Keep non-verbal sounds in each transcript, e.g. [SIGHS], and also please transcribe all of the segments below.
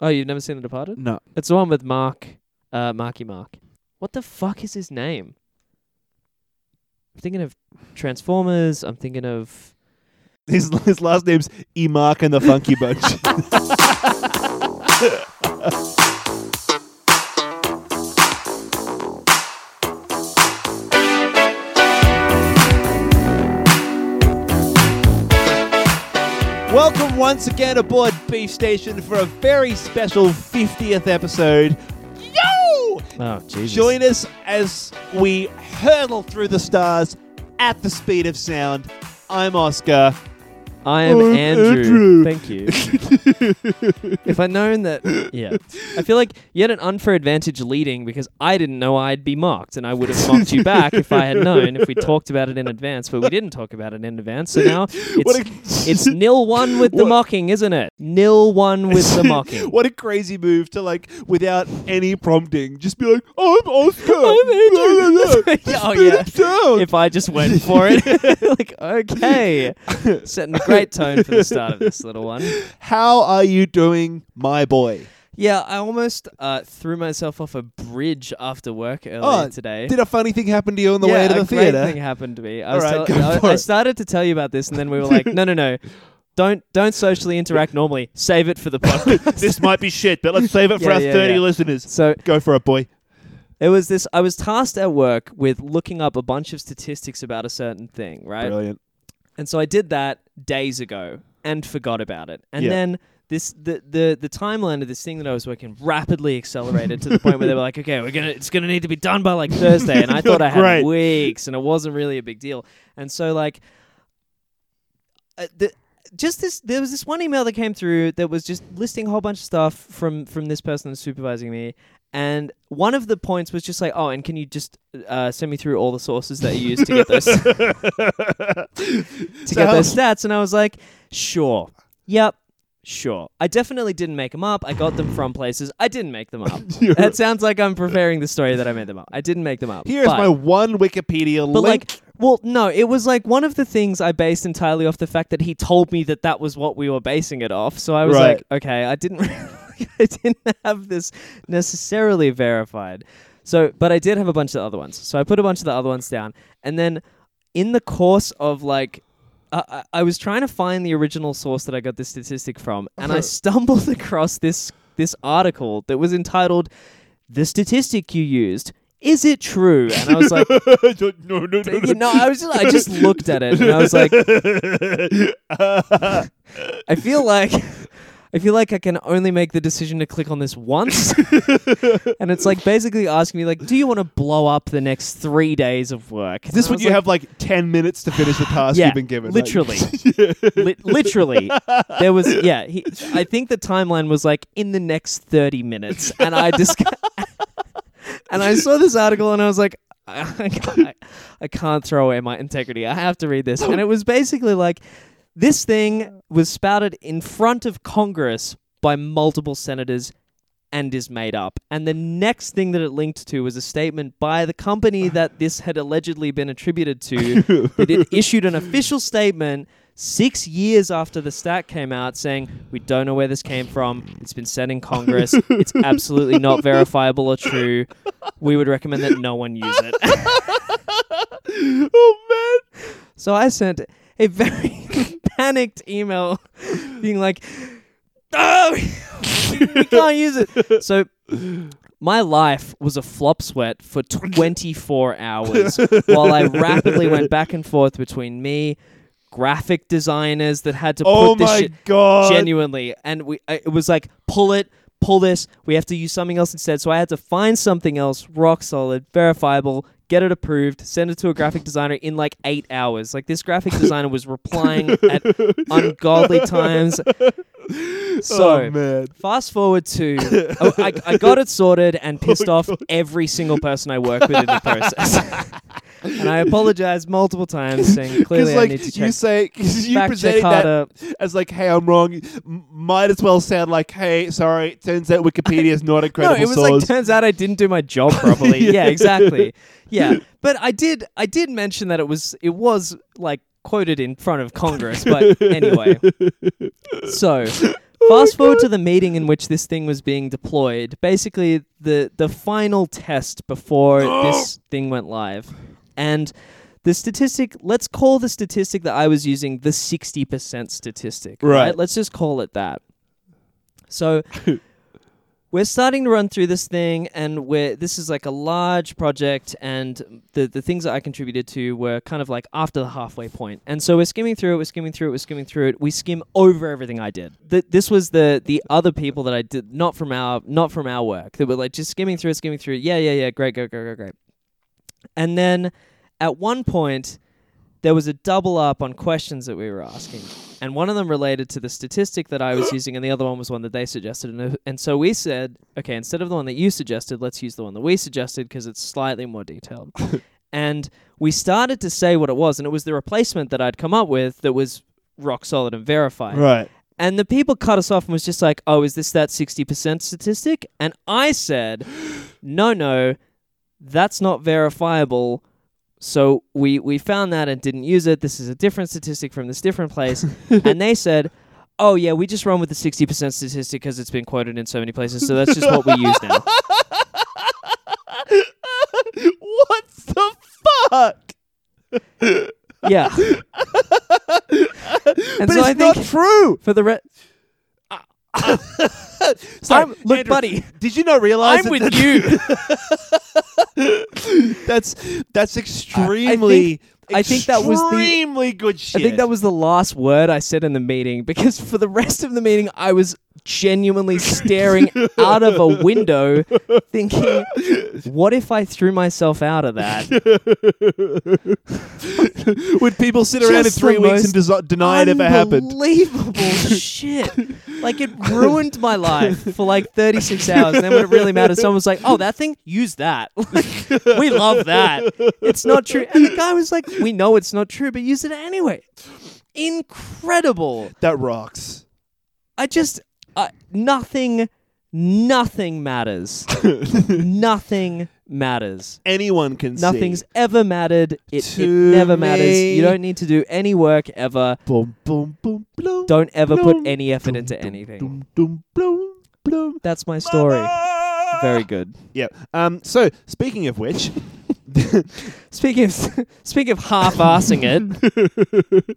Oh, you've never seen The Departed? No. It's the one with Mark, uh, Marky Mark. What the fuck is his name? I'm thinking of Transformers. I'm thinking of. His his last name's Emark and the Funky Bunch. [LAUGHS] [LAUGHS] Welcome once again aboard Beef Station for a very special 50th episode. Yo! Oh, Jesus. Join us as we hurtle through the stars at the speed of sound. I'm Oscar. I am oh, I'm Andrew. Andrew. Thank you. [LAUGHS] if I'd known that, yeah, I feel like you had an unfair advantage leading because I didn't know I'd be mocked, and I would have mocked you back if I had known. If we [LAUGHS] talked about it in advance, but we didn't talk about it in advance, so now [LAUGHS] it's it's nil one with the What- mocking, isn't it? Nil one with the mocking. what a crazy move to like without any prompting, just be like, "I'm Oscar." I'm Andrew. Oh, yeah. if I just went for it, like okay, setting great tone for the start of this little one. [LAUGHS] How are you doing, my boy? Yeah, I almost uh, threw myself off a bridge after work earlier Oh, today. Did a funny thing happen to you on the yeah, way to the great theater? thing happened to me. I, All right, tell- go I, I started to tell you about this, and then we were like, no, no, no. Don't don't socially interact normally. Save it for the podcast. [LAUGHS] this might be shit, but let's save it for Yeah, our yeah, 30 yeah. listeners. so Go for it, boy. it was this. I was tasked at work with looking up a bunch of statistics about a certain thing, right? Brilliant. And so I did that days ago and forgot about it. And Yeah. then this the, the the timeline of this thing that I was working rapidly accelerated to the point where they were like, okay, we're gonna it's gonna need to be done by like Thursday. And I thought I had [LAUGHS] Great. weeks, and it wasn't really a big deal. And so like, uh, the. Just this, there was this one email that came through that was just listing a whole bunch of stuff from from this person that's supervising me, and one of the points was just like, oh, and can you just uh, send me through all the sources that you used to get those [LAUGHS] to So get those stats, and I was like, sure, yep, sure. I definitely didn't make them up. I got them from places. I didn't make them up. [LAUGHS] That sounds like I'm preparing the story that I made them up. I didn't make them up. Here's but, my one Wikipedia but link. like, well, no, it was like one of the things I based entirely off the fact that he told me that that was what we were basing it off. So I was Right. like, okay, I didn't, [LAUGHS] I didn't have this necessarily verified. So, but I did have a bunch of other ones. So I put a bunch of the other ones down, and then in the course of like. I I I was trying to find the original source that I got this statistic from, and I uh-huh. stumbled [LAUGHS] across this this article that was entitled "The statistic you used is it true?" And I was like, [LAUGHS] no, no, no, no, you know, I was just, I just looked at it and I was like, I feel like I feel like I can only make the decision to click on this once, [LAUGHS] and it's like basically asking me like, do you want to blow up the next three days of work? Is this when you like, have like 10 minutes to finish the [SIGHS] task Yeah, you've been given? like- literally. [LAUGHS] Li- literally, there was yeah. He, I think the timeline was like in the next thirty minutes, and I just and I saw this article and I was like, [LAUGHS] I, can't- I can't throw away my integrity. I have to read this, and it was basically like this thing was spouted in front of Congress by multiple senators. And is made up. And the next thing that it linked to was a statement by the company that this had allegedly been attributed to [LAUGHS] that it issued an official statement six years after the stat came out saying, We don't know where this came from. It's been sent in Congress. It's [LAUGHS] absolutely not verifiable or true. We would recommend that no one use it. [LAUGHS] oh, man. so I sent a very [LAUGHS] panicked email being like, Oh, we can't use it. So my life was a flop sweat for 24 hours while I rapidly went back and forth between me, graphic designers that had to Oh, put this shit God. genuinely, and we it was like pull it, pull this. We have to use something else instead. So I had to find something else rock solid, verifiable. Get it approved, send it to a graphic designer in like eight hours. Like this graphic [LAUGHS] designer was replying at [LAUGHS] ungodly times. [LAUGHS] So oh, man. Fast forward to, oh, I, I got it sorted and oh, pissed off every single person I work with in the process. and I apologized multiple times, saying clearly like I need to you check. say, 'cause you presented that as like, "Hey, I'm wrong." Might as well sound like, "Hey, sorry." Turns out Wikipedia is not a No, credible it was source. like turns out I didn't do my job properly. Yeah. yeah. exactly. Yeah, [LAUGHS] but I did. I did mention that it was. It was like quoted in front of Congress. But anyway, [LAUGHS] so fast forward to the meeting in which this thing was being deployed. Basically, the the final test before [GASPS] this thing went live, and the statistic. Let's call the statistic that I was using the sixty percent statistic. Right. Let's just call it that. So. [LAUGHS] We're starting to run through this thing, and we're this is like a large project, and the the things that I contributed to were kind of like after the halfway and so we're skimming through it, we're skimming through it, we're skimming through it. We skim over everything I did. Th- this was the the other people that I did not from our not from our work that were like just skimming through it, skimming through it. Yeah, yeah, yeah, great, great, great, great, great. And then at one point, there was a double up on questions that we were asking. And one of them related to the statistic that I was [GASPS] using, and the other one was one that they suggested. And, uh, and so we said, okay, instead of the one that you suggested, let's use the one that we suggested because it's slightly more detailed. [LAUGHS] and we started to say what it was, and it was the replacement that I'd come up with that was rock solid and verified. Right. And the people cut us off and was just like, oh, is this that 60% statistic? And I said, [GASPS] no, no, that's not verifiable. So we, we found that and didn't use it. This is a different statistic from this different place. and they [LAUGHS] said, oh, yeah, we just run with the 60% statistic because it's been quoted in so many places. So that's just what we use now. [LAUGHS] what the fuck? [LAUGHS] Yeah. and but so it's I think not true. for the re- Sorry, I'm- look, Andrew, buddy, Did you not realize I'm that with you? That's that's extremely. I think that was the- extremely good shit. I think that was the last word I said in the meeting because for the rest of the meeting, I was genuinely [LAUGHS] staring out of a window, thinking, [LAUGHS] "What if I threw myself out of that?" [LAUGHS] Would people sit around in Just three the weeks and desi- deny it ever happened? Unbelievable shit! Like it ruined my life for like thirty six hours. And then when it really mattered, someone was like, "Oh, that thing, use that. we love that. It's not true." And the guy was like, "We know it's not true, but use it anyway." Incredible. That rocks. I just uh, nothing, nothing matters. [LAUGHS] nothing matters. Anyone can see. Nothing's ever mattered. It, it To never matters. me. You don't need to do any work ever. Boom, boom, boom, bloom. Don't ever put any effort into anything. Dum, dum, bloom, bloom. That's my story. Mama! Very good. Yeah. Um. So speaking of which, [LAUGHS] Speaking of [LAUGHS] speaking of half-assing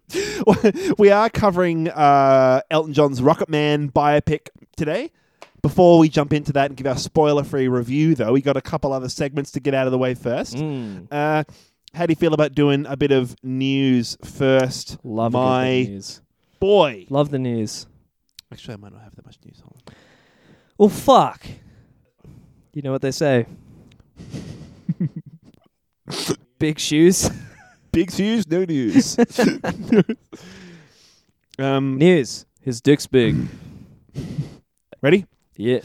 it, [LAUGHS] we are covering uh, Elton John's Rocket Man biopic today. Before we jump into that and give our spoiler-free review, though, we got a couple other segments to get out of the way first. Mm, Uh, how do you feel about doing a bit of news first, love my news. boy? Love the news. Actually, I might not have that much news. On. Well, fuck. You know what they say. [LAUGHS] Big shoes. Big shoes, no news. [LAUGHS] um, news. His dick's big. Ready? Yeah.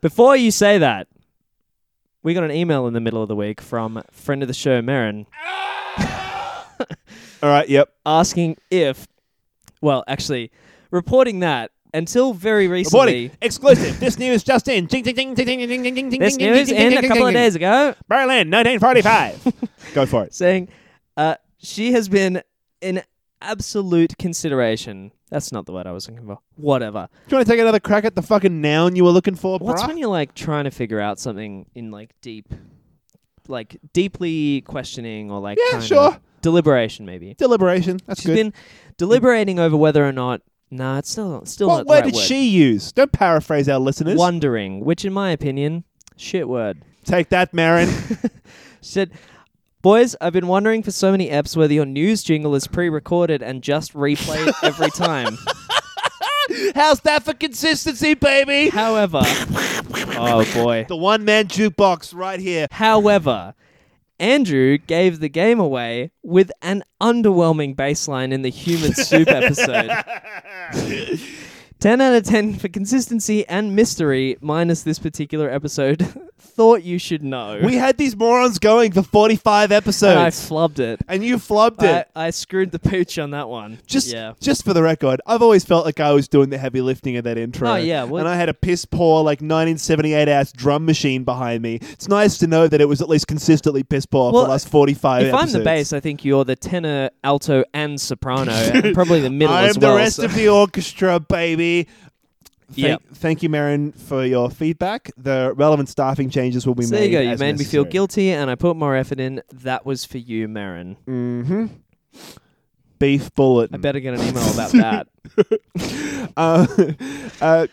Before you say that, we got an email in the middle of the week from friend of the show, Marin. [LAUGHS] All right, yep. Asking if, well, actually, reporting that until very recently, Reporting exclusive. This news just in. This news in a couple of days ago, Berlin, 1945. [LAUGHS] Go for it. saying uh, she has been in absolute consideration. That's not the word I was looking for. Whatever. Do you want to take another crack at the fucking noun you were looking for, What's bruh? when you're like trying to figure out something in like deep, like deeply questioning or like Yeah, sure. deliberation maybe. Deliberation. That's She's good. been deliberating over whether or not. Nah, it's still still What not the word right did word. she use? Don't paraphrase our listeners. Wondering, which in my opinion, shit word. Take that, Marin. [LAUGHS] She said, "Boys, I've been wondering for so many eps whether your news jingle is pre-recorded and just replayed every time. [LAUGHS] How's that for consistency, baby? However, [LAUGHS] oh boy. The one man jukebox right here. However, Andrew gave the game away with an underwhelming baseline in the Human Soup episode. [LAUGHS] 10 out of 10 for consistency and mystery, minus this particular episode. [LAUGHS] Thought you should know. We had these morons going for 45 and I episodes. flubbed it. And you flubbed I, it. I screwed the pooch on that one. Just, yeah. just for the record, I've always felt like I was doing the heavy lifting of that intro. Oh, yeah, well- and I had a piss poor like 1978 ass drum machine behind me. It's nice to know that it was at least consistently piss poor Well, for the last 45 If episodes. I'm the bass, I think you're the tenor, alto, and soprano, and [LAUGHS] probably the middle I'm as well. the rest so- of the orchestra, baby. Thank, Yep. thank you, Marin, for your feedback. The relevant staffing changes will be So made. there you go. You made me feel guilty, and I put more effort in. That was for you, Marin. Mm-hmm. Beef bullet. I better get an email about that. [LAUGHS] uh, uh,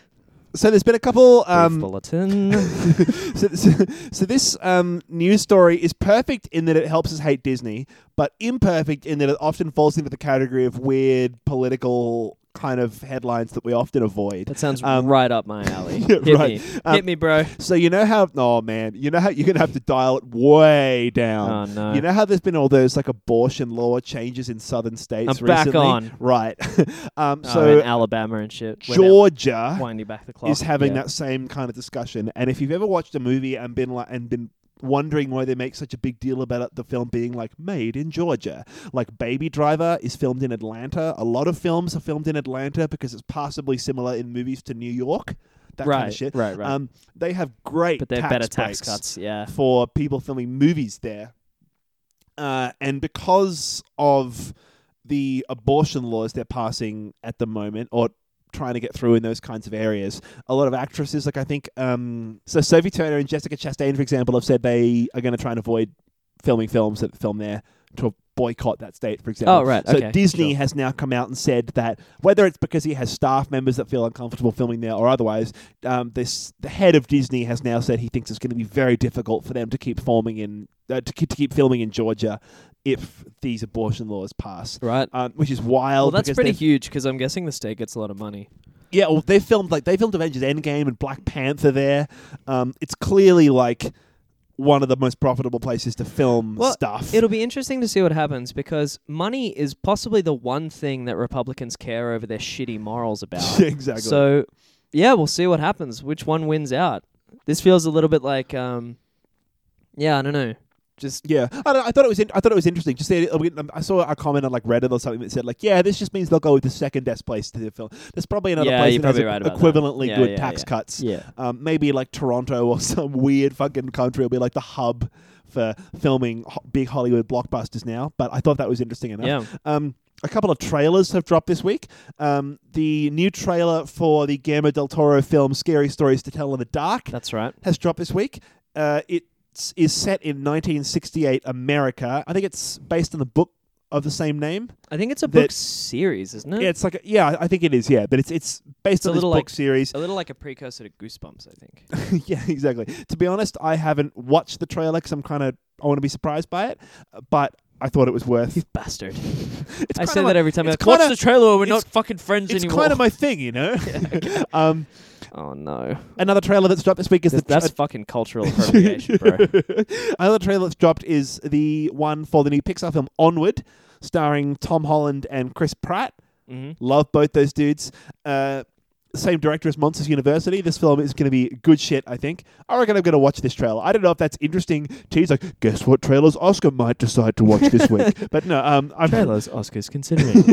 so there's been a couple. Beef Um, bulletin. [LAUGHS] so, so, so this um, news story is perfect in that it helps us hate Disney, but imperfect in that it often falls into the category of weird political kind of headlines that we often avoid. That sounds Um, right up my alley. [LAUGHS] yeah, Hit right. me. Um, Hit me, bro. So you know how? Oh man, you know how you're gonna have to dial it way down. Oh no. You know how there's been all those like abortion law changes in southern states I'm back recently? on. Right. [LAUGHS] um, Oh, so in Alabama and shit. Georgia winding back the clock. is having yeah. that same kind of discussion. And if you've ever watched a movie and been like and been wondering why they make such a big deal about it, the film being like made in Georgia, like Baby Driver is filmed in Atlanta. A lot of films are filmed in Atlanta because it's possibly similar in movies to New York. That right, kind of shit. right, right. Um, they have great, but they're tax better tax cuts. Yeah. for people filming movies there. Uh, and because of the abortion laws they're passing at the moment, or trying to get through in those kinds of areas, a lot of actresses, like I think, um, so Sophie Turner and Jessica Chastain, for example, have said they are going to try and avoid filming films that film there to boycott that state, for example. Oh, right, So okay, Disney sure. has now come out and said that whether it's because he has staff members that feel uncomfortable filming there or otherwise, um, this the head of Disney has now said he thinks it's going to be very difficult for them to keep forming in uh, to, keep, to keep filming in Georgia if these abortion laws pass. Right. Um, which is wild. Well, that's pretty huge because I'm guessing the state gets a lot of money. Yeah, well, they filmed like they filmed Avengers Endgame and Black Panther there. Um, it's clearly like one of the most profitable places to film Well, stuff. It'll be interesting to see what happens because money is possibly the one thing that Republicans care over their shitty morals [LAUGHS] about. exactly. So, yeah, we'll see what happens. Which one wins out? This feels a little bit like, um, yeah, I don't know. Just Yeah, I, don't, I thought it was. In, I thought it was interesting. Just say, I saw a comment on like Reddit or something that said like, "Yeah, this just means they'll go with the second best place to the film." There's probably another Yeah, place that has right that. equivalently Yeah, good yeah, tax yeah. cuts. yeah. Um, maybe like Toronto or [LAUGHS] some weird fucking country will be like the hub for filming ho- big Hollywood blockbusters now. But I thought that was interesting enough. Yeah. Um, a couple of trailers have dropped this week. Um, the new trailer for the Guillermo del Toro film "Scary Stories to Tell in the Dark" That's right. has dropped this week. Uh, it is set in 1968 America. I think it's based on the book of the same name. I think it's a book series, isn't it? Yeah, it's like a, yeah, I think it is. Yeah, but it's it's based It's a on this little book like- series. A little like a precursor to Goosebumps, I think. [LAUGHS] yeah, exactly. To be honest, I haven't watched the trailer because I'm kind of I want to be surprised by it, but I thought it was worth. You bastard. [LAUGHS] It's I say my- that every time. it's Like, Watch the trailer we're not fucking friends It's anymore. kind of my [LAUGHS] thing, you know. um, oh, no. another trailer that's dropped this week is That's, the that's fucking cultural [LAUGHS] appropriation, bro. [LAUGHS] Another trailer that's dropped is the one for the new Pixar film Onward, starring Tom Holland and Chris Pratt. hmm Love both those dudes. Uh, same director as Monsters University. This film is going to be good shit, I think. I reckon I'm going to watch this trailer. I don't know if that's interesting. It's like, guess what trailers Oscar might decide to watch this week. [LAUGHS] But no, um, I'm, Trailers, Oscars considering.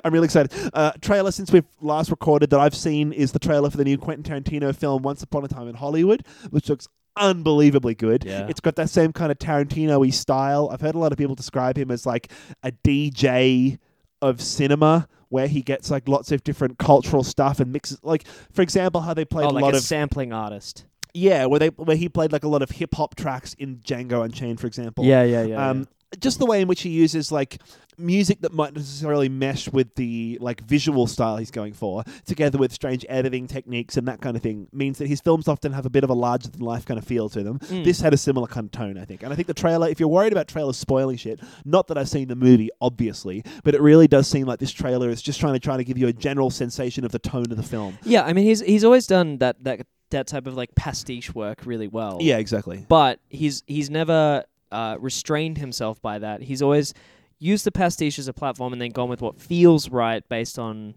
[LAUGHS] I'm really excited. Uh, trailer since we've last recorded that I've seen is the trailer for the new Quentin Tarantino film Once Upon a Time in Hollywood, which looks unbelievably good. Yeah. It's got that same kind of Tarantino-y style. I've heard a lot of people describe him as like a DJ of cinema where he gets like lots of different cultural stuff and mixes like for example how they played oh, a like lot a of sampling artist. yeah where they where he played like a lot of hip hop tracks in Django Unchained for example Yeah, yeah, yeah. um, just the way in which he uses like music that might necessarily mesh with the like visual style he's going for, together with strange editing techniques and that kind of thing, means that his films often have a bit of a larger than life kind of feel to them. Mm. This had a similar kind of tone, I think, and I think the trailer. If you're worried about trailers spoiling shit, not that I've seen the movie, obviously, but it really does seem like this trailer is just trying to try to give you a general sensation of the tone of the film. yeah, I mean, he's he's always done that that that type of like pastiche work really well. Yeah, exactly. but he's he's never uh, restrained himself by that. He's always used the pastiche as a platform and then gone with what feels right based on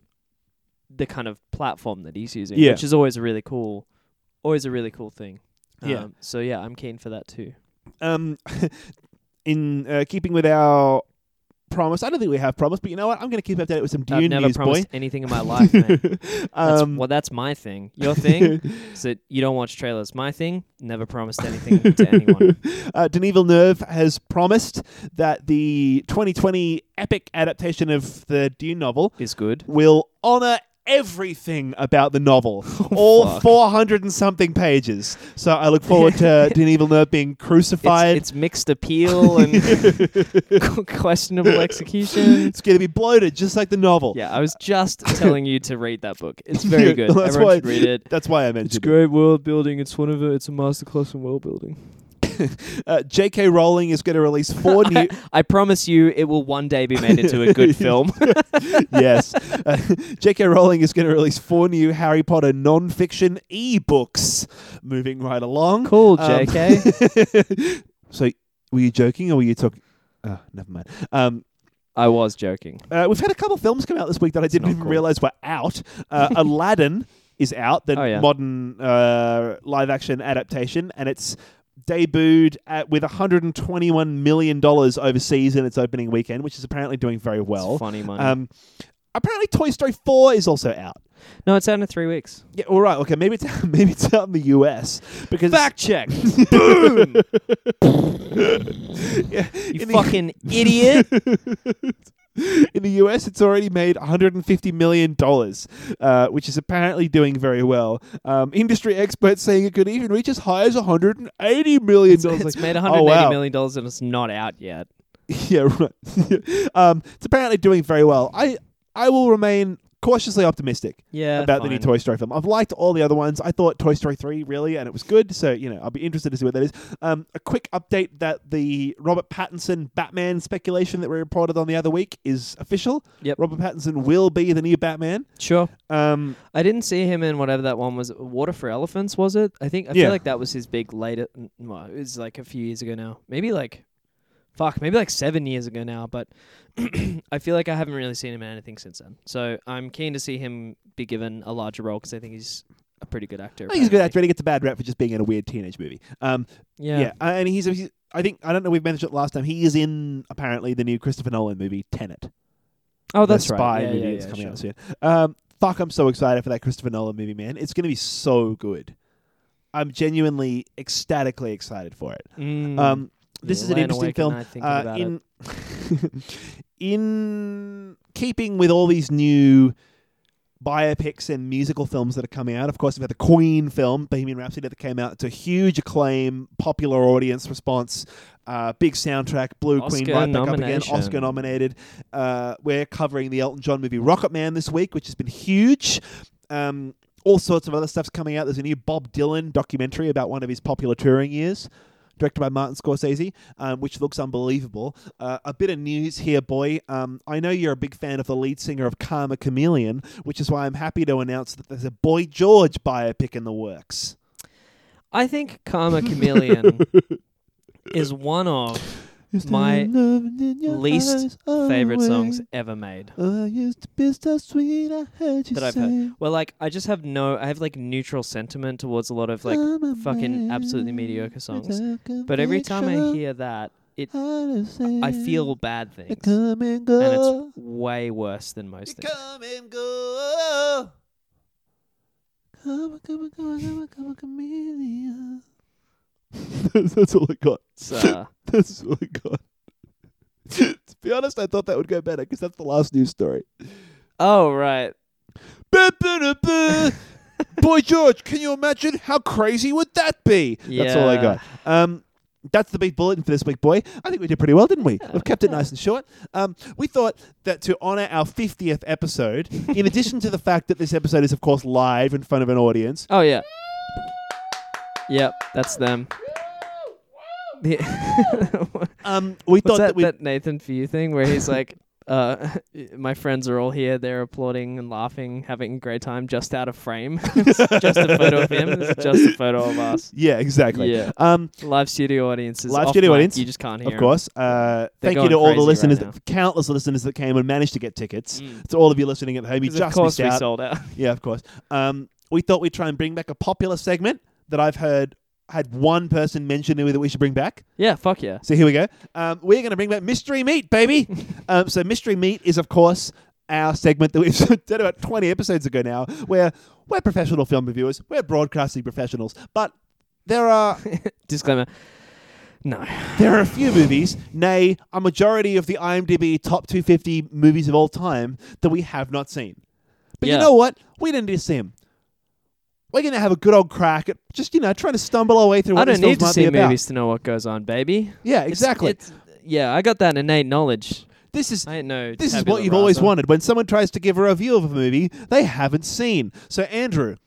the kind of platform that he's using, Yeah. which is always a really cool, always a really cool thing. Yeah. Um, so yeah, I'm keen for that too. Um, [LAUGHS] in uh, keeping with our promise, I don't think we have promise, but you know what? I'm going to keep updated with some Dune I've never news, boy. promised anything in my [LAUGHS] life, man. That's, um, well, that's my thing. Your thing [LAUGHS] is that you don't watch trailers. My thing, never promised anything to [LAUGHS] anyone. uh, Denis Villeneuve has promised that the 2020 epic adaptation of the Dune novel Is good. will honor everything about the novel, [LAUGHS] oh, all Oh, fuck. 400 and something pages. So I look forward to [LAUGHS] Denis Villeneuve being crucified. It's, it's mixed appeal and [LAUGHS] questionable execution. It's going to be bloated, just like the novel. Yeah, I was just telling you to read that book. It's very good. That's Everyone why- should read it. That's why I It's mentioned it. It's great world building. It's one of a, it's a masterclass in world building. [LAUGHS] Uh, J.K. Rowling is going to release four [LAUGHS] new. I promise you, it will one day be made into a good [LAUGHS] film. yes. Uh, J.K. Rowling is going to release four new Harry Potter non-fiction e-books. Moving right along. cool, Um, J.K. so, were you joking or were you talking? Oh, never mind. Um, I was joking. uh, we've had a couple films come out this week that I didn't not even cool. realize were out. Uh, Aladdin is out, the Oh, yeah. modern uh, live-action adaptation, and it's debuted at, with 121 million dollars overseas in its opening weekend, which is apparently doing very well. It's funny money. Um, apparently, Toy Story 4 is also out. no, it's out in three weeks. Yeah, all right. Okay, maybe it's [LAUGHS] maybe it's out in the US because Fact check. [LAUGHS] Boom. [LAUGHS] yeah, You in, the, fucking idiot. In the US it's already made 150 million dollars, uh, which is apparently doing very well. Um, industry experts saying it could even reach as high as $180 million. it's Like, made oh, 180 wow. million dollars and it's not out yet. [LAUGHS] yeah, right. [LAUGHS] um, it's apparently doing very well. I I will remain cautiously optimistic. Yeah. about the new. Toy Story film. I've liked all the other ones. I thought Toy Story 3 really, and it was good. So, you know, I'll be interested to see what that is. Um, a quick update that the Robert Pattinson Batman speculation that we reported on the other week is official. Yep. Robert Pattinson will be the new Batman. Sure. Um, I didn't see him in whatever that one was. Water for Elephants, was it? I think I Yeah. feel like that was his big later. Well, it was like a few years ago now. Maybe like, fuck, maybe like seven years ago now. But [CLEARS THROAT] I feel like I haven't really seen him in anything since then. So I'm keen to see him be given a larger role because I think he's a pretty good actor. I think he's a good actor. and He gets a bad rep for just being in a weird teenage movie. Um, Yeah. yeah. and he's, he's, I think, I don't know, we've mentioned it last time. He is in, apparently, the new Christopher Nolan movie, Tenet. Oh, that's the spy right. Yeah, movie yeah, that's yeah, coming sure. out soon. Um, fuck, I'm so excited for that Christopher Nolan movie, man. It's going to be so good. I'm genuinely ecstatically excited for it. Mm. Um, this is an laying interesting awake at film. night thinking Uh, about in [LAUGHS] in keeping with all these new biopics and musical films that are coming out. Of course, we've had the Queen film, Bohemian Rhapsody, that came out to a huge acclaim, popular audience response, uh, big soundtrack, blew Queen right back up again. Oscar nominated. Uh, we're covering the Elton John movie Rocket Man this week, which has been huge. Um, all sorts of other stuff's coming out. There's a new Bob Dylan documentary about one of his popular touring years directed by Martin Scorsese, um, which looks unbelievable. Uh, a bit of news here, boy. Um, I know you're a big fan of the lead singer of Karma Chameleon, which is why I'm happy to announce that there's a Boy George biopic in the works. I think Karma Chameleon [LAUGHS] is one of My least favorite songs ever made. Oh, I used to be so sweet, I heard you That I've say, Well, like I just have no, I have like neutral sentiment towards a lot of like fucking absolutely mediocre songs. But every time I hear that, it I feel bad things, and and it's way worse than most things. come and go. Come, come, come, come, come, chameleon. [LAUGHS] that's, all I got. It's, uh, [LAUGHS] That's all I got. [LAUGHS] to be honest, I thought that would go better because that's the last news story. oh right, Ba, ba, da, ba. Boy George, can you imagine how crazy would that be? That's all I got. Um, that's the big bulletin for this week, boy. I think we did pretty well, didn't we? We've kept it nice and short. Um, we thought that to honour our 50th episode, in addition to the fact that this episode is, of course, live in front of an audience, Oh yeah. Yep, that's them. [LAUGHS] Um, we What's thought that, that, we that Nathan for you thing where he's like, [LAUGHS] Uh, [LAUGHS] my friends are all here. They're applauding and laughing, having a great time, just out of frame. Just a photo of him. It's just a photo of us. Yeah, exactly. Yeah. Um, Live studio audiences. Live studio mic, audience, You just can't hear. Of course. Uh, thank you to all the listeners, right that, countless listeners that came and managed to get tickets. Mm. To all of you listening at home, you 'Cause just of course missed we out. sold out. Yeah, of course. Um, we thought we'd try and bring back a popular segment that I've heard had one person mention to me that we should bring back. yeah, fuck yeah. So here we go. Um, we're going to bring back Mystery Meat, baby. [LAUGHS] um, so Mystery Meat is, of course, our segment that we've [LAUGHS] done about 20 episodes ago now, where we're professional film reviewers, we're broadcasting professionals, but there are [LAUGHS] Disclaimer. No. there are a few movies, nay, a majority of the IMDb top 250 movies of all time that we have not seen. But you know what? We didn't need to see them. We're going to have a good old crack at just, you know, trying to stumble our way through I what don't this film need to see be about. to know what goes on, baby. Yeah, exactly. it's- yeah, I got that innate knowledge. this is I know. This is what you've always wanted. When someone tries to give a review of a movie they haven't seen. So Andrew,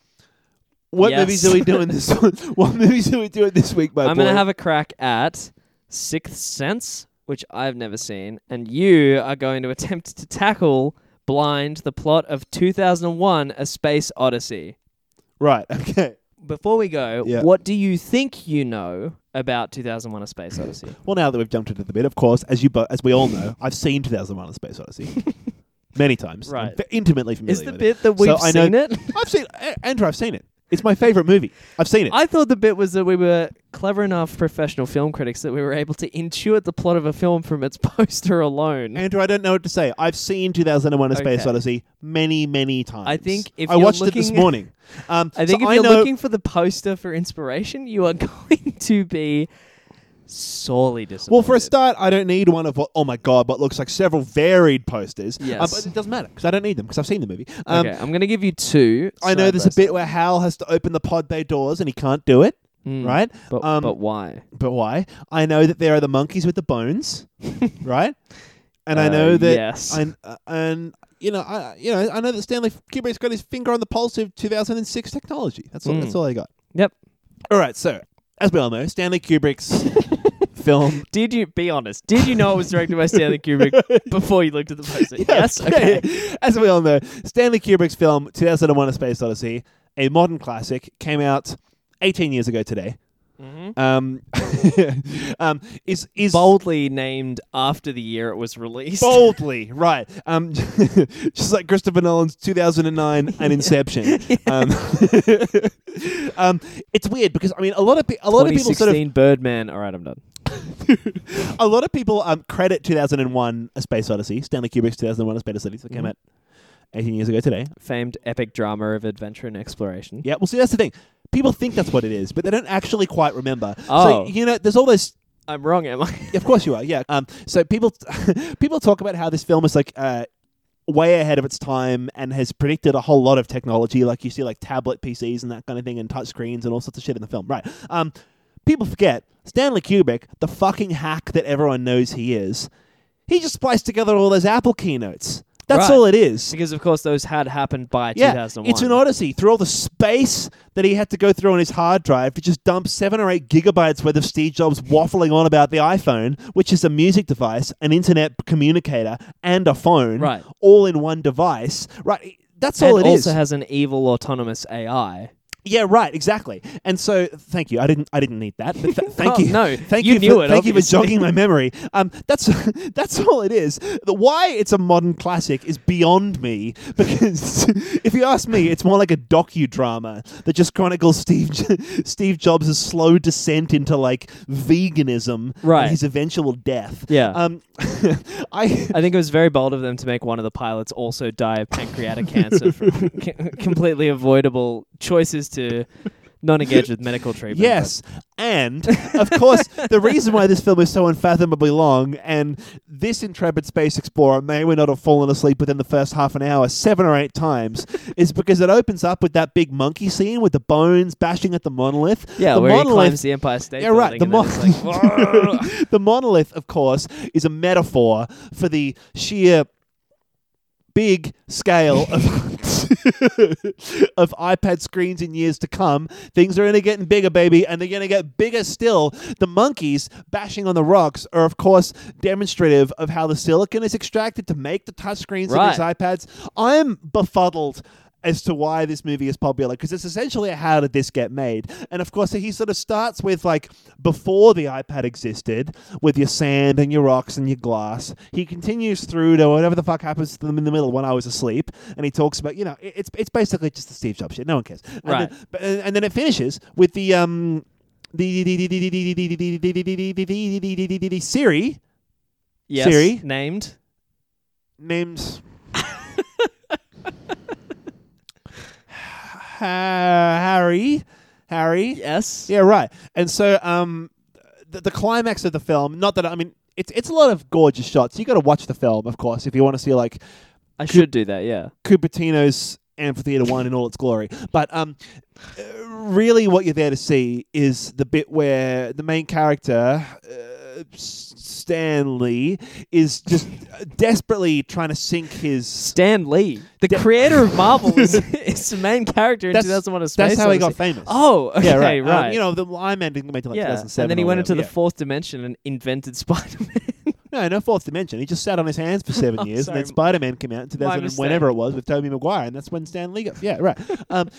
what Yes. movies are we doing this? [LAUGHS] [LAUGHS] what movies are we doing this week, my I'm boy? gonna have a crack at Sixth Sense, which I've never seen, and you are going to attempt to tackle blind the plot of 2001: A Space Odyssey. Right. [LAUGHS] Okay. Before we go, Yeah. what do you think you know about 2001: A Space Odyssey? [LAUGHS] Well, now that we've jumped into the bit, of course, as you bo- as we all know, [LAUGHS] I've seen 2001: A Space Odyssey many times. I'm Right. intimately familiar Is the with it. bit that we've I know- seen it? I've seen A- Andrew. I've seen it. It's my favorite movie. I've seen it. I thought the bit was that we were clever enough professional film critics that we were able to intuit the plot of a film from its [LAUGHS] poster alone. Andrew, I don't know what to say. I've seen 2001: A Space Okay. Odyssey many, many times. I think if I you're watched it this looking- morning. [LAUGHS] Um, I think so if you're know, looking for the poster for inspiration, you are [LAUGHS] going to be sorely disappointed. Well, for a start, I don't need one of what. Oh my god, what looks like several varied posters. Uh, Yes. but it doesn't matter because I don't need them because I've seen the movie. Um, okay, I'm going to give you two. I know there's a bit where Hal has to open the pod bay doors and he can't do it. Mm, Right? But, Um, but why? But why? I know that there are the monkeys with the bones, [LAUGHS] right? And I Uh, know that. yes. And uh, and you know I you know I know that Stanley Kubrick's got his finger on the pulse of 2006 technology. That's all. Mm. That's all I got. Yep. All right. So as we all know, Stanley Kubrick's [LAUGHS] film Did you be honest? Did you know it was directed by Stanley Kubrick [LAUGHS] before you looked at the poster? [LAUGHS] yes. Okay. Yeah, As we all know, Stanley Kubrick's film 2001: A Space Odyssey, a modern classic, came out 18 years ago today. Mhm. Um, [LAUGHS] um, is is Boldly named after the year it was released. boldly [LAUGHS] right? Um, [LAUGHS] just like Christopher Nolan's 2009 and Inception. Um, um, it's weird because I mean a lot of pe- a lot of people sort of 2016 Birdman. All right, I'm done. a lot of people um, credit 2001: A Space Odyssey, Stanley Kubrick's 2001: A Space Odyssey, that came Mhm. out 18 years ago today. Famed epic drama of adventure and exploration. Yeah, well, see, that's the thing. People think that's what it is, but they don't actually quite remember. Oh. So, you know, there's all those. I'm wrong, am I? [LAUGHS] Of course you are, yeah. Um, so people [LAUGHS] people talk about how this film is like uh, way ahead of its time and has predicted a whole lot of technology. Like you see, like tablet PCs and that kind of thing, and touch screens and all sorts of shit in the film, right? Um, people forget Stanley Kubrick, the fucking hack that everyone knows he is. He just spliced together all those Apple keynotes. That's Right. all it is. Because of course those had happened by Yeah, 2001. it's an odyssey through all the space that he had to go through on his hard drive to just dump seven or eight gigabytes worth of Steve Jobs waffling on about the iPhone, which is a music device, an internet communicator, and a phone, Right. all in one device. Right, that's all it is. also has an evil autonomous AI. Yeah, right, exactly. And so, thank you. I didn't. I didn't need that. But th- [LAUGHS] thank Oh, you. no, [LAUGHS] thank you you. knew for, it, Thank you for jogging my memory. Um, that's [LAUGHS] that's all it is. The why it's a modern classic is beyond me because if you ask me, it's more like a docudrama that just chronicles Steve Steve Jobs' slow descent into like veganism Right. and his eventual death. Yeah. Um, I I think it was very bold of them to make one of the pilots also die of pancreatic cancer from c- completely avoidable choices to not engage with medical [LAUGHS] treatment. Yes. And, of course, the reason why this film is so unfathomably long, and this intrepid space explorer may or not have fallen asleep within the first half an hour seven or eight times, is because it opens up with that big monkey scene with the bones bashing at the monolith. yeah, the where he monolith, climbs the Empire State Yeah, right, the and then it's mon- like, [LAUGHS] the monolith, of course, is a metaphor for the sheer big scale of [LAUGHS] of iPad screens in years to come. Things are only getting bigger, baby, and they're going to get bigger still. The monkeys bashing on the rocks are, of course, demonstrative of how the silicon is extracted to make the touchscreens Right. of these iPads. I'm befuddled as to why this movie is popular because it's essentially a how did this get made and of course he sort of starts with like before the ipad existed with your sand and your rocks and your glass he continues through to whatever the fuck happens to them in the middle when i was asleep and he talks about you know it's it's basically just the steve jobs shit no one cares and Right. then, and then it finishes with the um the the Siri Yes. Siri. Named. names Harry Harry Yes. Yeah, right. And so, um, the, the climax of the film. Not that I mean, it's it's a lot of gorgeous shots. You got to watch the film, of course, if you want to see like I should do that. Yeah. Cupertino's Amphitheater One in all its glory. But um, really, what you're there to see is the bit where the main character. Uh, Stanley is just desperately trying to sink his. Stan Lee, the Da- creator of Marvel, is, [LAUGHS] is the main character in That's- 2001: A Space That's how he got famous. Oh, okay, yeah, right. right. Um, you know, the Iron Man didn't make it like yeah, 2007. and then he went into the yeah. fourth dimension and invented [LAUGHS] Spider-Man. [LAUGHS] No, no fourth dimension. He just sat on his hands for seven Oh, years, and then. Spider Man came out in 2000 and whenever it was with Tobey Maguire, and that's when Stan Lee got. Yeah, right. um,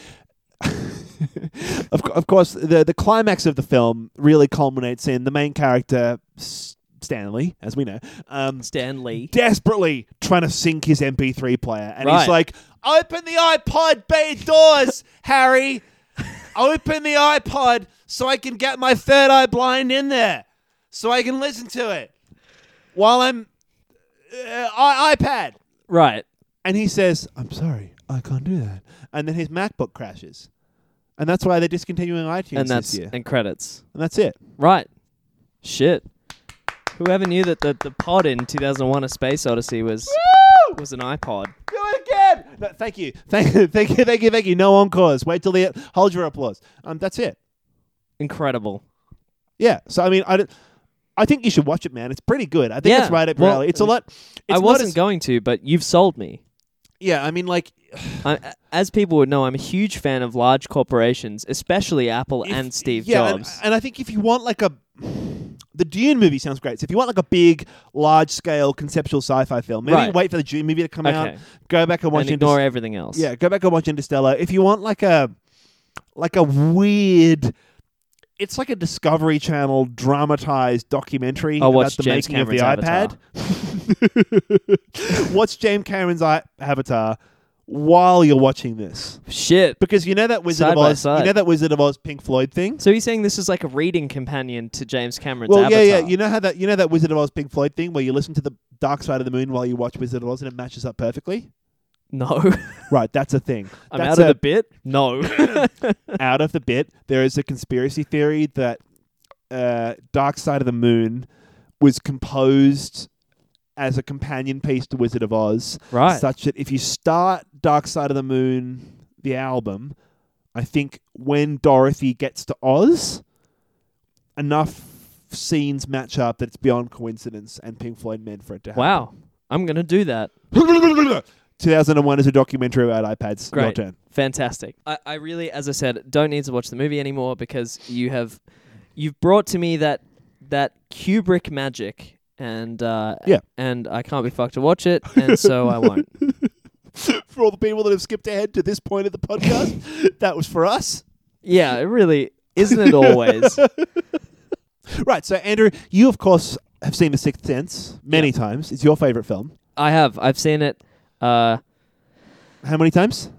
[LAUGHS] of, of course, the the climax of the film really culminates in the main character, Stanley, as we know, um, Stan Lee. desperately trying to sync his MP3 player, and Right. he's like, "Open the iPod bay doors, Harry. Open the iPod so I can get my third eye blind in there, so I can listen to it while I'm uh, I- iPad." Right. And he says, "I'm sorry, I can't do that." And then his MacBook crashes, and that's why they're discontinuing iTunes and that's this year. and credits. And that's it. Right. Shit. Whoever knew that the, the pod in 2001: A Space Odyssey was was an iPod. Do it again. No, thank you. [LAUGHS] Thank you. Thank you. Thank you. Thank you. No encores. Wait till the end. hold your applause. Um, that's it. Incredible. Yeah. So I mean, I, don't- I think you should watch it, man. It's pretty good. I think Yeah. it's right up your Well, alley. It's a lot. It's I wasn't as- going to, but you've sold me. Yeah. I mean, like, [SIGHS] I, as people would know, I'm a huge fan of large corporations, especially Apple if- and Steve yeah, and- Jobs. And, I think if you want like a, the Dune movie sounds great. So if you want like a big, large scale conceptual sci-fi film, maybe Right. wait for the Dune movie to come out. okay. Go back and watch And Inter- ignore everything else. Yeah, go back and watch Interstellar. If you want like a like a weird it's like a Discovery Channel dramatized documentary oh, I'll about watch the James making Cameron's of the iPad. [LAUGHS] watch James Cameron's I- Avatar while you're watching this. Shit. Because you know that Wizard Side of by Oz side. you know that Wizard of Oz Pink Floyd thing? So you're saying this is like a reading companion to James Cameron's Well, Avatar? yeah, yeah. You know how that you know that Wizard of Oz Pink Floyd thing where you listen to the Dark Side of the Moon while you watch Wizard of Oz and it matches up perfectly? No. [LAUGHS] Right, that's a thing. I'm That's out of a- the bit. No. [COUGHS] out of the bit, there is a conspiracy theory that uh, Dark Side of the Moon was composed as a companion piece to Wizard of Oz, right. such that if you start Dark Side of the Moon, the album, I think when Dorothy gets to Oz, enough scenes match up that it's beyond coincidence, and Pink Floyd meant for it to happen. Wow. I'm gonna do that. [LAUGHS] 2001 is a documentary about iPads. Your Great. turn. Fantastic. I, I really, as I said, don't need to watch the movie anymore because you have you've brought to me that that Kubrick magic and uh, Yeah. and I can't be fucked to watch it, and so I [LAUGHS] won't. for all the people that have skipped ahead to this point of the podcast, [LAUGHS] that was for us. Yeah, it really isn't it always. [LAUGHS] Right. So, Andrew, you of course have seen The Sixth Sense many times. It's your favorite film. I have. I've seen it uh, How many times?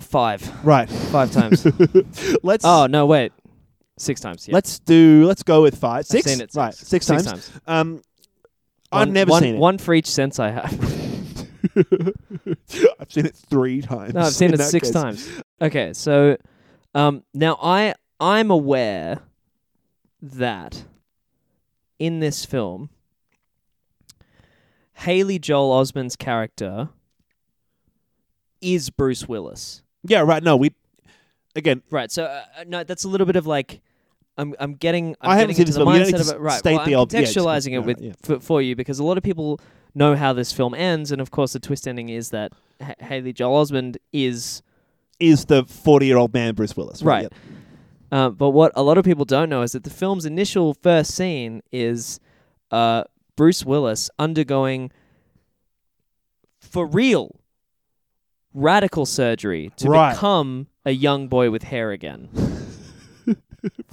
five, Right. five times. [LAUGHS] let's oh no, wait, six times. Yeah. let's do. Let's go with 5 6 I've seen it six. Right. Six, Six times. times. Um, I've One- never one- seen it. One for each sense I have. [LAUGHS] I've seen it three times. No, I've seen in it that six case. times. Okay, so um, now I I'm aware that in this film, Haley Joel Osment's character is Bruce Willis. Yeah. Right. No. We. Again, Right. So uh, uh, no, that's a little bit of like. I'm, I'm getting. I'm I haven't getting seen into the mindset of it. Right. state well, the I'm ob- yeah, just- contextualizing yeah, it with yeah. for, for you because a lot of people know how this film ends, and of course the twist ending is that H- Haley Joel Osment is Is the forty-year-old man Bruce Willis? Right. Yep. Uh, but what a lot of people don't know is that the film's initial first scene is uh, Bruce Willis undergoing, for real, radical surgery to Right. become a young boy with hair again. [LAUGHS]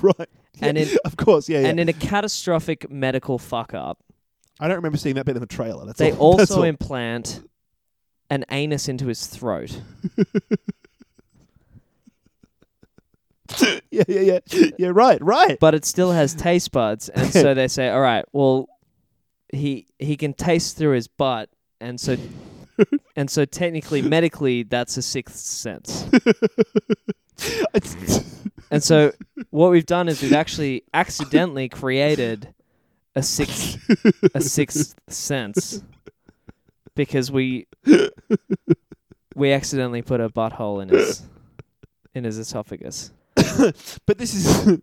Right. And Yeah, in- of course, yeah, yeah. And in a catastrophic medical fuck up, I don't remember seeing that bit in the trailer. That's they all. [LAUGHS] That's also all. implant an anus into his throat. [LAUGHS] yeah, yeah, yeah, yeah. Right, right. but it still has taste buds, and so they say, all right, well, he he can taste through his butt, and so [LAUGHS] and so technically, medically, that's a sixth sense. [LAUGHS] And so what we've done is we've actually accidentally created a sixth a sixth sense because we we accidentally put a butthole in his in his esophagus. [COUGHS] but this is.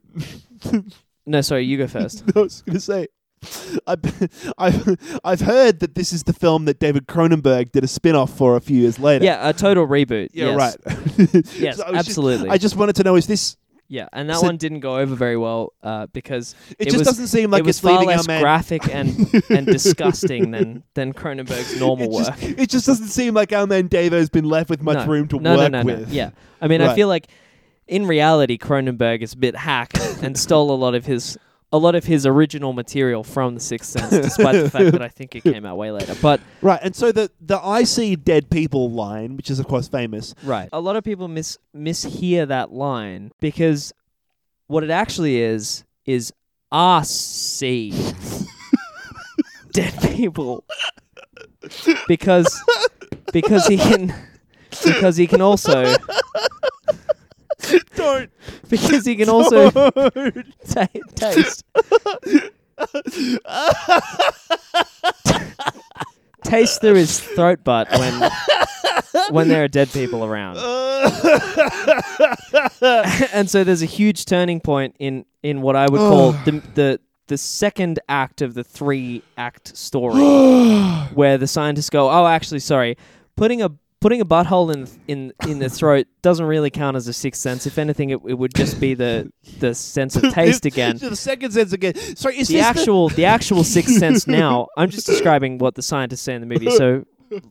No, sorry, you go first. [LAUGHS] I was going to say. [LAUGHS] I've, I've, I've heard that this is the film that David Cronenberg did a spin off for a few years later. Yeah, a total reboot. Yeah, yes. right. [LAUGHS] Yes, So I was just- absolutely. I just wanted to know is this. Yeah, and that So- one didn't go over very well uh, because It, It just was- doesn't seem like it was it's far less our graphic and [LAUGHS] and disgusting than than Cronenberg's normal it just, work. It just doesn't seem like our man Davo's been left with much no. room to no, work no, with. Yeah, I mean, I feel like in reality, Cronenberg is a bit hack and stole a lot of his a lot of his original material from The Sixth Sense, [LAUGHS] despite the fact that I think it came out way later. But Right, and so the the I see dead people line, which is of course famous. Right. A lot of people miss mishear that line because what it actually is is I see [LAUGHS] dead people because because he can because he can also Don't. [LAUGHS] because he can also [LAUGHS] ta- taste. Taste through his throat butt when when there are dead people around. [LAUGHS] and so there's a huge turning point in in what I would call the the the second act of the three act story, [GASPS] where the scientists go, "Oh, actually, sorry, putting a putting a butthole in in in the throat doesn't really count as a sixth sense. If anything, it, it would just be the the sense of [LAUGHS] taste again." the second sense again. Sorry, is The actual the actual sixth sense now. I'm just describing what the scientists say in the movie, so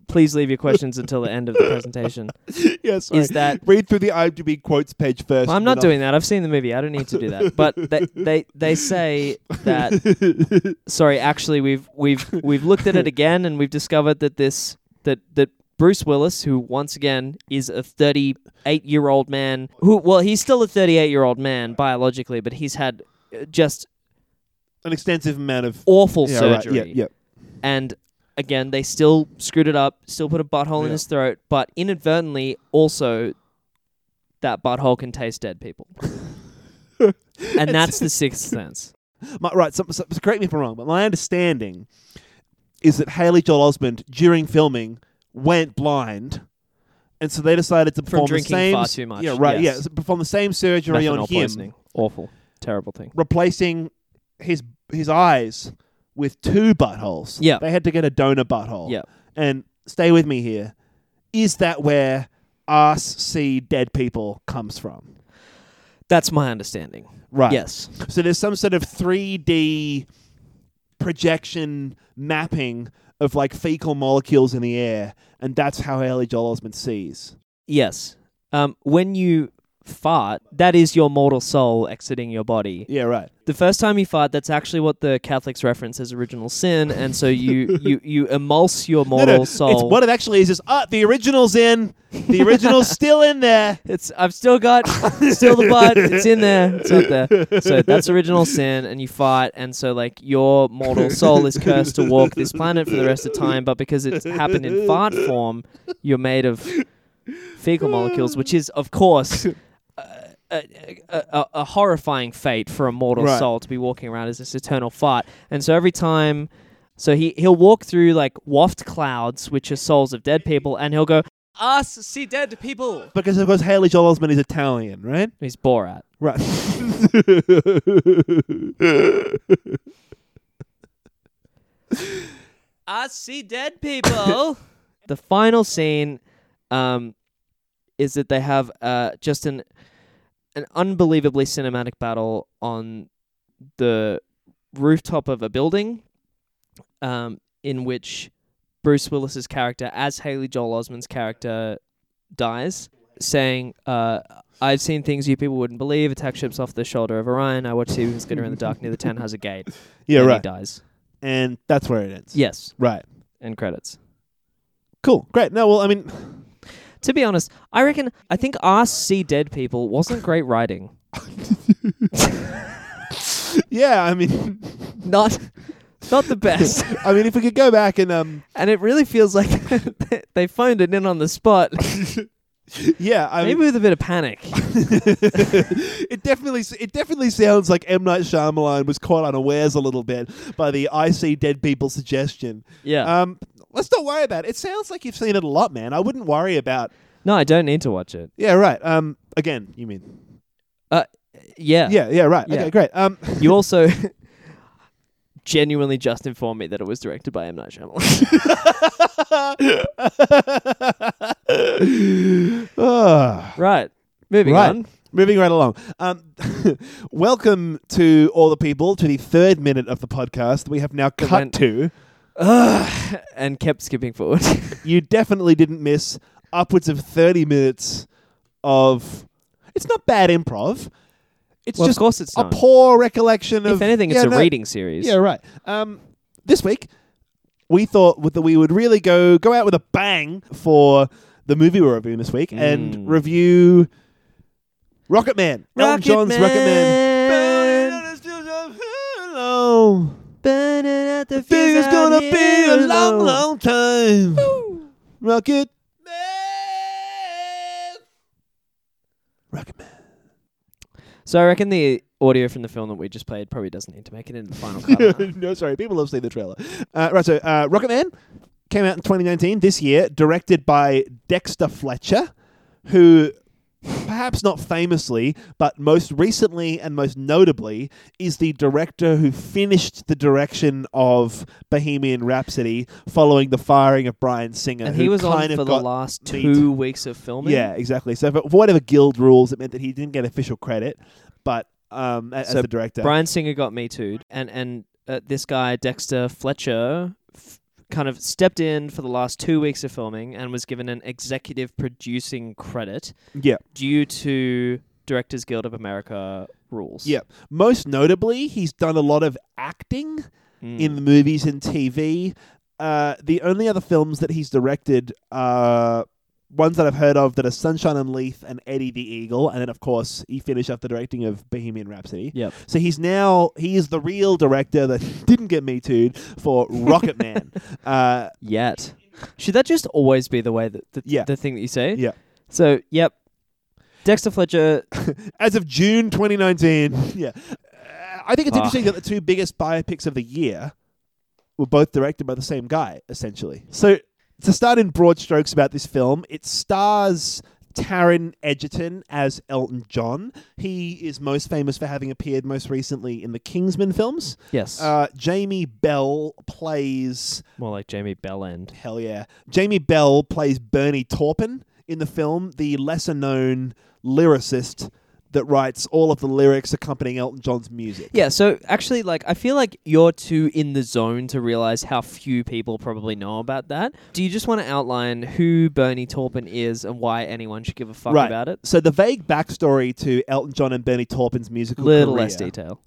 please leave your questions until the end of the presentation. Yes, [LAUGHS] yeah, sorry. Is that read through the IMDb quotes page first? Well, I'm not doing that. I've seen the movie. I don't need to do that. But they they, they say that [LAUGHS] sorry, actually we've we've we've looked at it again and we've discovered that this that that Bruce Willis, who once again is a 38 year old man, who well he's still a 38 year old man biologically, but he's had uh, just An extensive amount of awful yeah, right, surgery. yeah, yeah. And again, they still screwed it up, still put a butthole in his throat, but inadvertently also that butthole can taste dead people. [LAUGHS] and that's the [LAUGHS] sixth sense. My, right, so, so, so correct me if I'm wrong, but my understanding is that Haley Joel Osment during filming went blind, and so they decided to perform drinking the same. far too much, Yeah, right. yes. Yeah, so perform the same surgery on him, poisoning. Awful. Terrible thing. replacing his his eyes with two buttholes. Yeah. they had to get a donor butthole. Yeah. and stay with me here. Is that where us see dead people comes from? That's my understanding. Right. Yes. So there's some sort of 3D projection mapping of like fecal molecules in the air, and that's how Haley Joel Osment sees. Yes. Um, when you fart, that is your mortal soul exiting your body. Yeah, right. The first time you fart, that's actually what the Catholics reference as original sin, and so you [LAUGHS] you you emulse your mortal no, soul. It's what it actually is. Is ah, the original's in. The original's [LAUGHS] still in there. It's I've still got still the butt. It's in there. It's up there. So that's original sin, and you fart, and so like your mortal soul is cursed to walk this planet for the rest of time. But because it's happened in fart form, you're made of fecal molecules, which is of course. A, a, a, horrifying fate for a mortal Right. soul to be walking around as this eternal fart, and so every time, so he he'll walk through like waft clouds, which are souls of dead people, and he'll go, "Us see dead people." Because of course Haley Joel Osment is Italian, right? He's Borat. Right. [LAUGHS] I see dead people. [LAUGHS] the final scene, um, is that they have uh, just an an unbelievably cinematic battle on the rooftop of a building, um, in which Bruce Willis's character, as Haley Joel Osment's character, dies, saying, uh, "I've seen things you people wouldn't believe. Attack ships off the shoulder of Orion. I watched Stevens glitter in the dark near the Tannhäuser Gate." [LAUGHS] Yeah, and right. He dies. And that's where it ends. Yes, Right. and credits. Cool. Great. No, well, I mean, To be honest, I reckon I think Ask See Dead People wasn't great writing. [LAUGHS] [LAUGHS] yeah, I mean, Not not the best. [LAUGHS] I mean, if we could go back and um, and it really feels like they phoned it in on the spot. yeah, I Maybe mean, with a bit of panic. it definitely it definitely sounds like M Night Shyamalan was caught unawares a little bit by the I see dead people suggestion. Yeah. Um, let's not worry about it. It sounds like you've seen it a lot, man. I wouldn't worry about. no, I don't need to watch it. Yeah, right. Um, again, you mean? Uh, yeah. Yeah, yeah, right. Yeah. Okay, great. Um, [LAUGHS] You also genuinely just informed me that it was directed by M Night Shyamalan. ah. right. Moving Right. on. Moving right along. Um, [LAUGHS] welcome to all the people to the third minute of the podcast. We have now cut went- to. Ugh, [SIGHS] and kept skipping forward. [LAUGHS] You definitely didn't miss upwards of thirty minutes of. It's not bad improv. It's well, just of course it's a not. poor recollection of. if anything, it's Yeah, a no, reading series. Yeah, right. Um, this week we thought that we would really go go out with a bang for the movie we're reviewing this week and Mm. review Rocket Man. Elton John's Rocket Man. Hello. Burning at the I think it's gonna be a long, alone. long time. Rocket Man. Rocket Man. So I reckon the audio from the film that we just played probably doesn't need to make it into the final cut. [LAUGHS] no, sorry. People have seen the trailer. Uh, right, so uh, Rocket Man came out in 2019, this year, directed by Dexter Fletcher, who perhaps not famously, but most recently and most notably, is the director who finished the direction of Bohemian Rhapsody following the firing of Bryan Singer. and he was on for the last meat. two weeks of filming. Yeah, exactly. So for, whatever guild rules, it meant that he didn't get official credit, but um, a- as So the director. Bryan Singer got me too, and and uh, this guy Dexter Fletcher f- kind of stepped in for the last two weeks of filming and was given an executive producing credit yeah. due to Directors Guild of America rules. Yeah. Most notably, he's done a lot of acting Mm. in the movies and TV. Uh, the only other films that he's directed are ones that I've heard of that are Sunshine and Leith and Eddie the Eagle, and then of course he finished up the directing of Bohemian Rhapsody. Yep. So he's now he is the real director that [LAUGHS] didn't get me too for Rocket Man. [LAUGHS] Uh, Yet. Should that just always be the way that the, Yeah. the thing that you say? Yeah. So, yep. Dexter Fletcher. [LAUGHS] as of June 2019. Yeah. Uh, I think it's Ah. interesting that the two biggest biopics of the year were both directed by the same guy, essentially. So, to start in broad strokes about this film, it stars Taron Egerton as Elton John. He is most famous for having appeared most recently in the Kingsman films. Yes. Uh, Jamie Bell plays More like Jamie Bellend. Hell yeah. Jamie Bell plays Bernie Taupin in the film, the lesser known lyricist that writes all of the lyrics accompanying Elton John's music. Yeah, so actually, like, I feel like you're too in the zone to realize how few people probably know about that. Do you just want to outline who Bernie Taupin is and why anyone should give a fuck Right. about it? So the vague backstory to Elton John and Bernie Taupin's musical Little career. less detail.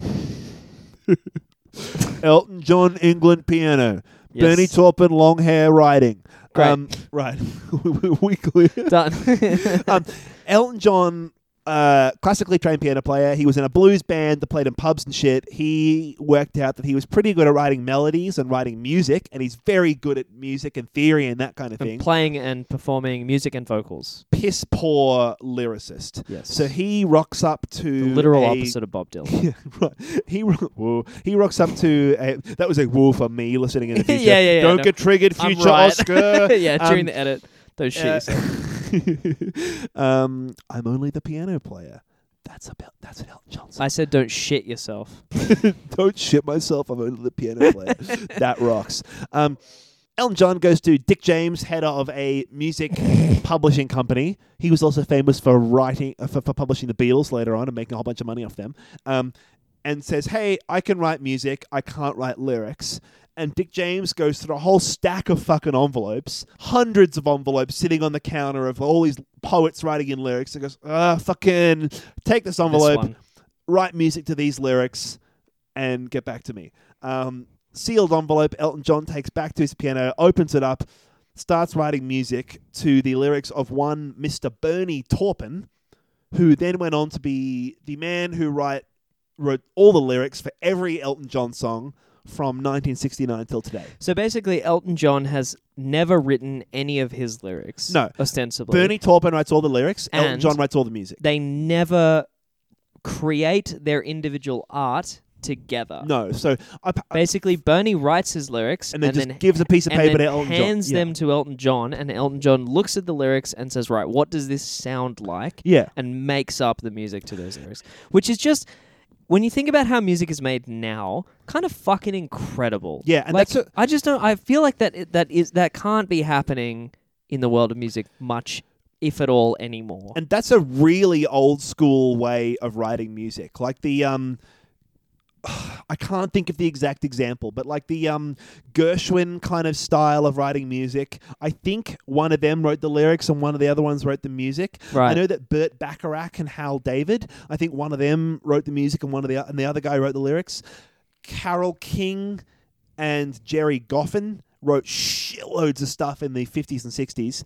[LAUGHS] Elton John England piano. Yes. Bernie Taupin long hair writing. Great. Um, right. [LAUGHS] we clear. Done. [LAUGHS] um, Elton John, uh, classically trained piano player. He was in a blues band that played in pubs and shit. He worked out that he was pretty good at writing melodies and writing music, and he's very good at music and theory and that kind of and thing. playing and performing music and vocals. Piss poor lyricist. Yes. So he rocks up to the literal a- opposite of Bob [LAUGHS] Dylan. Right. He whoa. he rocks up to a, that was a woo for me listening in the [LAUGHS] future. Yeah, yeah, yeah, Don't no. get triggered, future right. Oscar. [LAUGHS] yeah, during Um, the edit. Those shit uh. [LAUGHS] um, I'm only the piano player. That's about that's what Elton John said. I said don't shit yourself. [LAUGHS] Don't shit myself. I'm only the piano player. [LAUGHS] that rocks. Um, Elton John goes to Dick James, head of a music publishing company. He was also famous for writing, uh, for, for publishing the Beatles later on and making a whole bunch of money off them. Um, and says, "Hey, I can write music. I can't write lyrics." And Dick James goes through a whole stack of fucking envelopes, hundreds of envelopes sitting on the counter of all these poets writing in lyrics. And goes, "Ah, fucking take this This envelope, one. write music to these lyrics, and get back to me." Um, sealed envelope. Elton John takes back to his piano, opens it up, starts writing music to the lyrics of one Mr. Bernie Taupin, who then went on to be the man who write, wrote all the lyrics for every Elton John song from 1969 till today. So basically, Elton John has never written any of his lyrics. No. ostensibly. Bernie Taupin writes all the lyrics. Elton And- John writes all the music. They never create their individual art together. No, so I, I- uh, Basically, Bernie writes his lyrics and then just gives a piece of and paper then to Elton hands John. Yeah. them to Elton John, and Elton John looks at the lyrics and says, "Right, what does this sound like?" Yeah, and makes up the music to those lyrics, which is just when you think about how music is made now, kind of fucking incredible. Yeah, and like, that's a- I just don't. I feel like that that is that can't be happening in the world of music much, if at all, anymore. and that's a really old school way of writing music. Like the um [SIGHS] I can't think of the exact example, but like the um Gershwin kind of style of writing music. I think one of them wrote the lyrics and one of the other ones wrote the music. I know that Burt Bacharach and Hal David, I think one of them wrote the music and one of the and the other guy wrote the lyrics. Carole King and Gerry Goffin wrote shitloads of stuff in the 50s and 60s.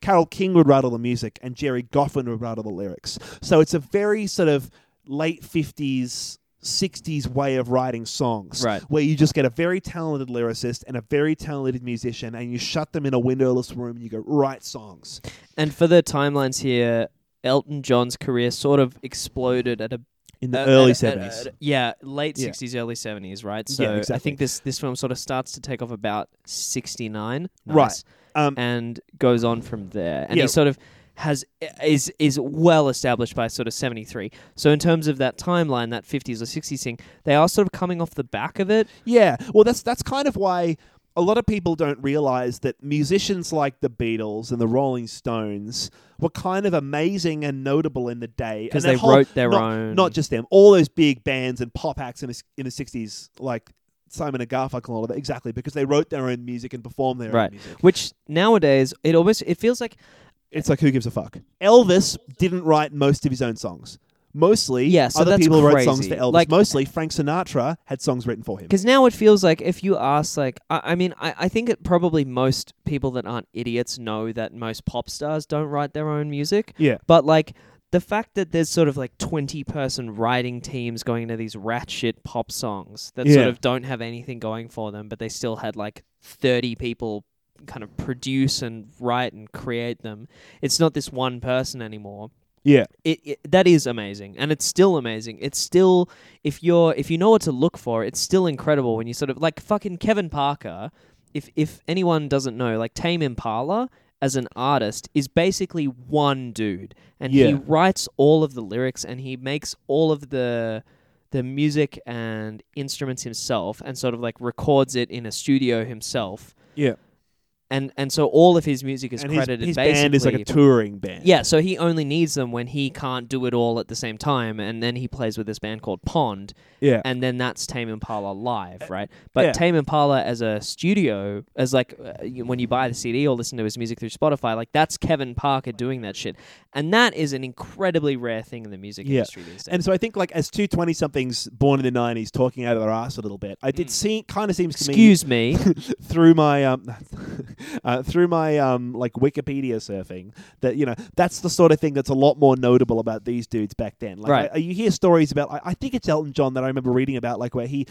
Carole King would write all the music and Gerry Goffin would write all the lyrics. So it's a very sort of late 50s 60s way of writing songs Right. where you just get a very talented lyricist and a very talented musician and you shut them in a windowless room and you go write songs. And for the timelines here, Elton John's career sort of exploded at a in the Uh, early at- at- 70s. at- yeah, late Yeah. 60s, early 70s, right? Yeah, So I think this this film sort of starts to take off about 69, Right. um, and goes on from there. And Yeah. he sort of has is is well established by sort of 73. So in terms of that timeline, that 50s or 60s thing, they are sort of coming off the back of it. yeah, well, that's that's kind of why a lot of people don't realize that musicians like the Beatles and the Rolling Stones were kind of amazing and notable in the day because they whole- wrote their not, own. Not just them, all those big bands and pop acts in the, in the 60s, like Simon and Garfunkel and all of that, exactly, because they wrote their own music and performed their Right. own music. which nowadays it almost it feels like It's like, who gives a fuck? Elvis didn't write most of his own songs. Mostly, Yeah, so other that's people wrote songs crazy. for Elvis. Like- Mostly, Frank Sinatra had songs written for him. Because now it feels like if you ask, like, I, I mean, I, I think it probably most people that aren't idiots know that most pop stars don't write their own music. Yeah. But, like, the fact that there's sort of like 20 person writing teams going into these ratchet pop songs that sort of don't have anything going for them, but they still had like 30 people kind of produce and write and create them. It's not this one person anymore Yeah. it, it that is amazing and it's still amazing it's still if you're if you know what to look for it's still incredible when you sort of like fucking kevin parker if if anyone doesn't know like tame impala as an artist is basically one dude and he writes all of the lyrics and he makes all of the the music and instruments himself and sort of like records it in a studio himself Yeah. And and so all of his music is and credited his basically band is like a touring band. yeah, so he only needs them when he can't do it all at the same time, and then he plays with this band called Pond, Yeah. and then that's Tame Impala live, right? But yeah. Tame Impala as a studio, as like uh, when you buy the CD or listen to his music through Spotify, like that's Kevin Parker doing that shit, and that is an incredibly rare thing in the music Yeah. industry these days. And so I think, like, as two twenty somethings born in the 90s talking out of their ass a little bit, I did Mm. see, kind of seems to me Excuse me. [LAUGHS] through my um [LAUGHS] [LAUGHS] uh, through my um like Wikipedia surfing that you know that's the sort of thing that's a lot more notable about these dudes back then. Like Right. I, you hear stories about I, I think it's Elton John that I remember reading about like where he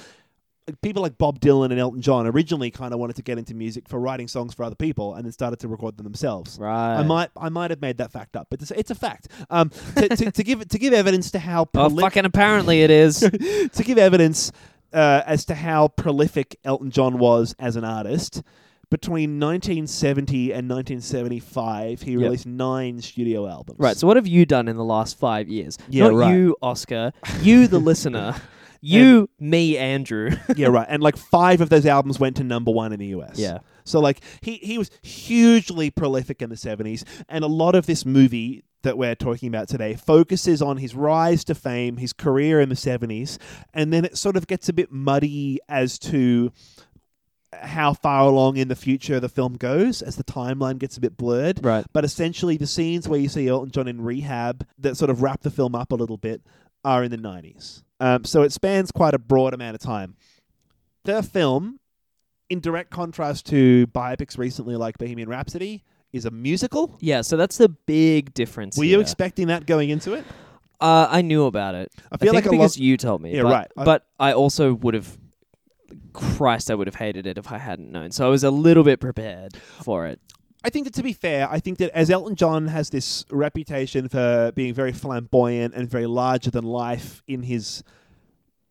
people like Bob Dylan and Elton John originally kind of wanted to get into music for writing songs for other people and then started to record them themselves. right. I might I might have made that fact up, but it's, it's a fact. Um, to, to, to give to give evidence to how Oh, fucking apparently it is. [LAUGHS] to give evidence uh, as to how prolific Elton John was as an artist. Between 1970 and 1975, he released nine studio albums. right. So what have you done in the last five years? Yeah, Not right. you, Oscar. You, the [LAUGHS] listener. You, me, Andrew. [LAUGHS] yeah, right. And like five of those albums went to number one in the US. yeah. So like he he was hugely prolific in the 70s and a lot of this movie that we're talking about today focuses on his rise to fame, his career in the 70s, and then it sort of gets a bit muddy as to how far along in the future the film goes as the timeline gets a bit blurred. Right. But essentially the scenes where you see Elton John in rehab that sort of wrap the film up a little bit are in the 90s. Um, so it spans quite a broad amount of time. The film in direct contrast to biopics recently like Bohemian Rhapsody, is a musical. Yeah, so that's the big difference. Were here. you expecting that going into it? Uh, I knew about it. I feel think like because lot. you told me. Yeah, but, right. I- but I also would have. Christ, I would have hated it if I hadn't known. So I was a little bit prepared for it. I think that to be fair, I think that as Elton John has this reputation for being very flamboyant and very larger than life in his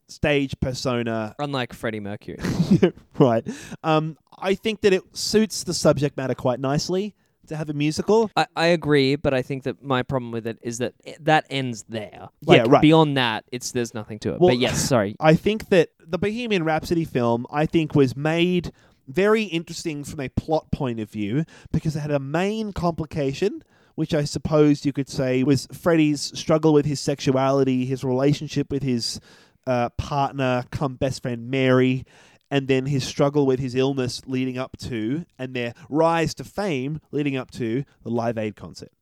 stage persona, Unlike Freddie Mercury. [LAUGHS] right? Um, I think that it suits the subject matter quite nicely to have a musical. I, I agree, but I think that my problem with it is that it, that ends there. Yeah, right. Beyond that, it's there's nothing to it. Well- but yes, sorry. [LAUGHS] I think that the Bohemian Rhapsody film, I think, was made very interesting from a plot point of view because it had a main complication, which I suppose you could say was Freddie's struggle with his sexuality, his relationship with his uh, partner, come best friend Mary, and then his struggle with his illness leading up to, and their rise to fame leading up to the Live Aid concert.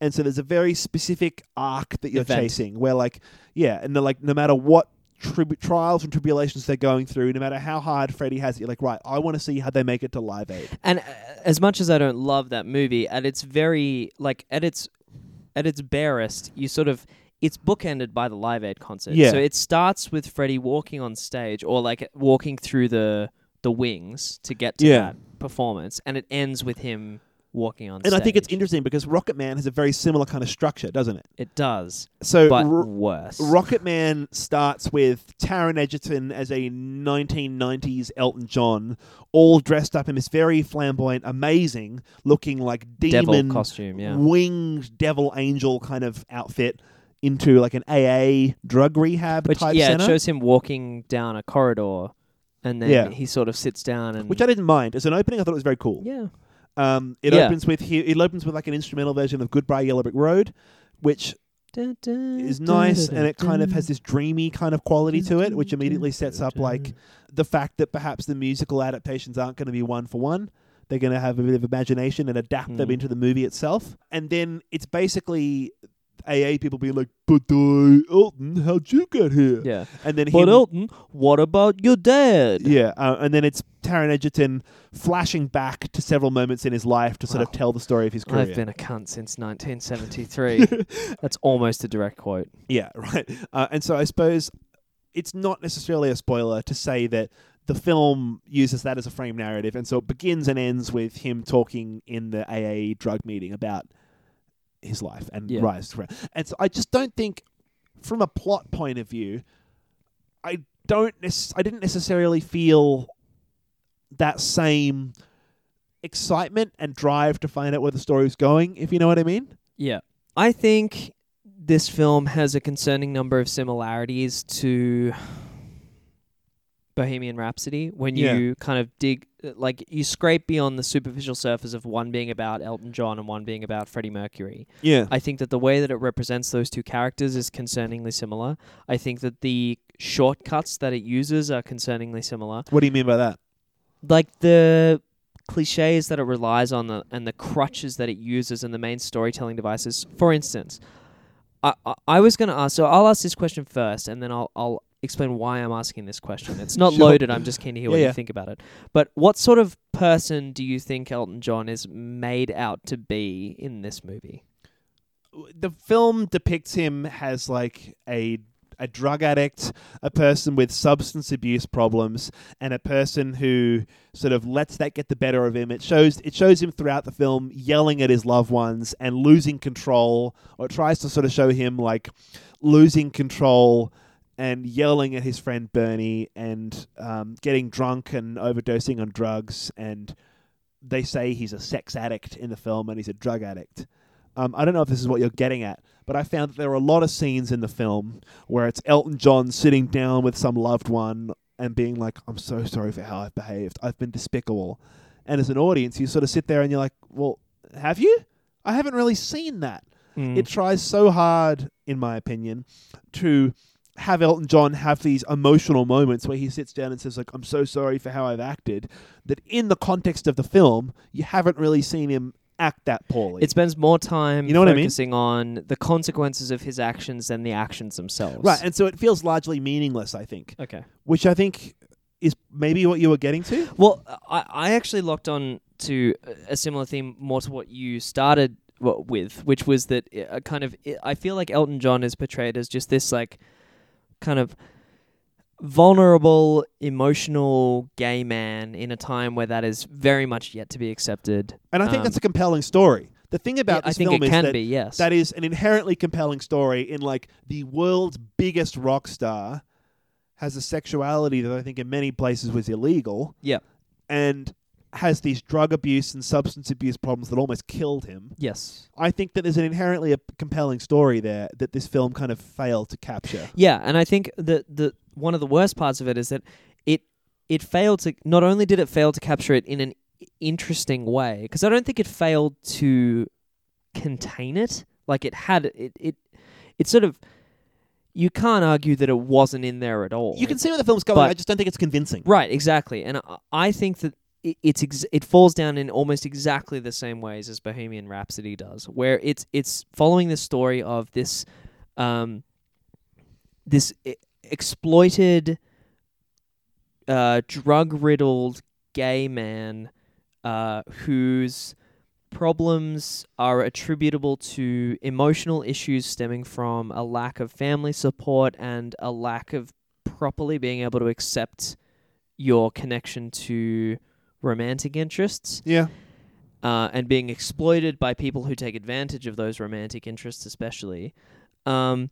And so there's a very specific arc that you're Event. chasing where, like, yeah, and they're like, no matter what tribu- trials and tribulations they're going through, no matter how hard Freddie has it, you're like, right, I want to see how they make it to Live Aid. And uh, as much as I don't love that movie, at its very like at its at its barest, you sort of it's bookended by the Live Aid concert. Yeah. So it starts with Freddie walking on stage or like walking through the the wings to get to Yeah. that performance, and it ends with him walking on stage. And I think it's interesting because Rocket Man has a very similar kind of structure, doesn't it? It does, So but Ro- worse. Rocket Man starts with Taron Egerton as a 1990s Elton John, all dressed up in this very flamboyant, amazing looking like Devil demon costume, yeah. winged devil angel kind of outfit into like an AA drug rehab Which type yeah, center. it shows him walking down a corridor, and then Yeah. he sort of sits down and which I didn't mind as an opening. I thought it was very cool. yeah. Um, it Yeah. opens with he, it opens with like an instrumental version of Goodbye Yellow Brick Road, which is nice and it kind of has this dreamy kind of quality to it, which immediately sets up like the fact that perhaps the musical adaptations aren't going to be one for one. They're going to have a bit of imagination and adapt them Mm. into the movie itself. And then it's basically AA people being like, "But uh, Elton, how'd you get here?" yeah. And then But him, Elton, what about your dad? yeah, uh, and then it's Taron Egerton flashing back to several moments in his life to sort of tell the story of his career. I've been a cunt since 1973. [LAUGHS] That's almost a direct quote. Yeah, [LAUGHS] right. Uh, and so I suppose it's not necessarily a spoiler to say that the film uses that as a frame narrative, and so it begins and ends with him talking in the AA drug meeting about his life and Yeah. rise to. And so I just don't think, from a plot point of view, I don't. Nec- I didn't necessarily feel that same excitement and drive to find out where the story's going. If you know what I mean. Yeah. I think this film has a concerning number of similarities to Bohemian Rhapsody when Yeah. you kind of dig uh, like you scrape beyond the superficial surface of one being about Elton John and one being about Freddie Mercury. Yeah. I think that the way that it represents those two characters is concerningly similar. I think that the shortcuts that it uses are concerningly similar. What do you mean by that? like the cliches that it relies on the, and the crutches that it uses and the main storytelling devices. For instance, I I, I was going to ask. So I'll ask this question first, and then I'll I'll explain why I'm asking this question. It's [LAUGHS] not Sure. loaded. I'm just keen to hear what Yeah, yeah. you think about it. But what sort of person do you think Elton John is made out to be in this movie? the film depicts him as like a a drug addict, a person with substance abuse problems, and a person who sort of lets that get the better of him. It shows it shows him throughout the film yelling at his loved ones and losing control, or it tries to sort of show him like losing control and yelling at his friend Bernie and um, getting drunk and overdosing on drugs and they say he's a sex addict in the film and he's a drug addict. Um, I don't know if this is what you're getting at, but I found that there are a lot of scenes in the film where it's Elton John sitting down with some loved one and being like, "I'm so sorry for how I've behaved. I've been despicable." And as an audience, you sort of sit there and you're like, "Well, have you? I haven't really seen that." Mm. It tries so hard, in my opinion, to have Elton John have these emotional moments where he sits down and says like I'm so sorry for how I've acted that in the context of the film you haven't really seen him act that poorly. it spends more time You know what I mean? focusing on the consequences of his actions than the actions themselves. right, and so it feels largely meaningless, I think, okay. which I think is maybe what you were getting to. Well, I, I actually locked on to a similar theme more to what you started with, which was that uh, kind of I feel like Elton John is portrayed as just this like kind of vulnerable, emotional gay man in a time where that is very much yet to be accepted. And I think Um, that's a compelling story. The thing Yeah, about I think film it is can that be, yes. that is an inherently compelling story in like the world's biggest rock star has a sexuality that I think in many places was illegal. Yeah. And has these drug abuse and substance abuse problems that almost killed him. yes. I think that there's an inherently a compelling story there that this film kind of failed to capture. Yeah, and I think that the one of the worst parts of it is that it it failed to not only did it fail to capture it in an interesting way because I don't think it failed to contain it. Like it had it it it sort of you can't argue that it wasn't in there at all. You can see where the film's going. But- I just don't think it's convincing. Right, exactly. And I, I think that it, it's ex- it falls down in almost exactly the same ways as Bohemian Rhapsody does, where it's it's following the story of this um this e- exploited uh drug-riddled gay man uh whose problems are attributable to emotional issues stemming from a lack of family support and a lack of properly being able to accept your connection to romantic interests Yeah. uh, and being exploited by people who take advantage of those romantic interests, especially. Um,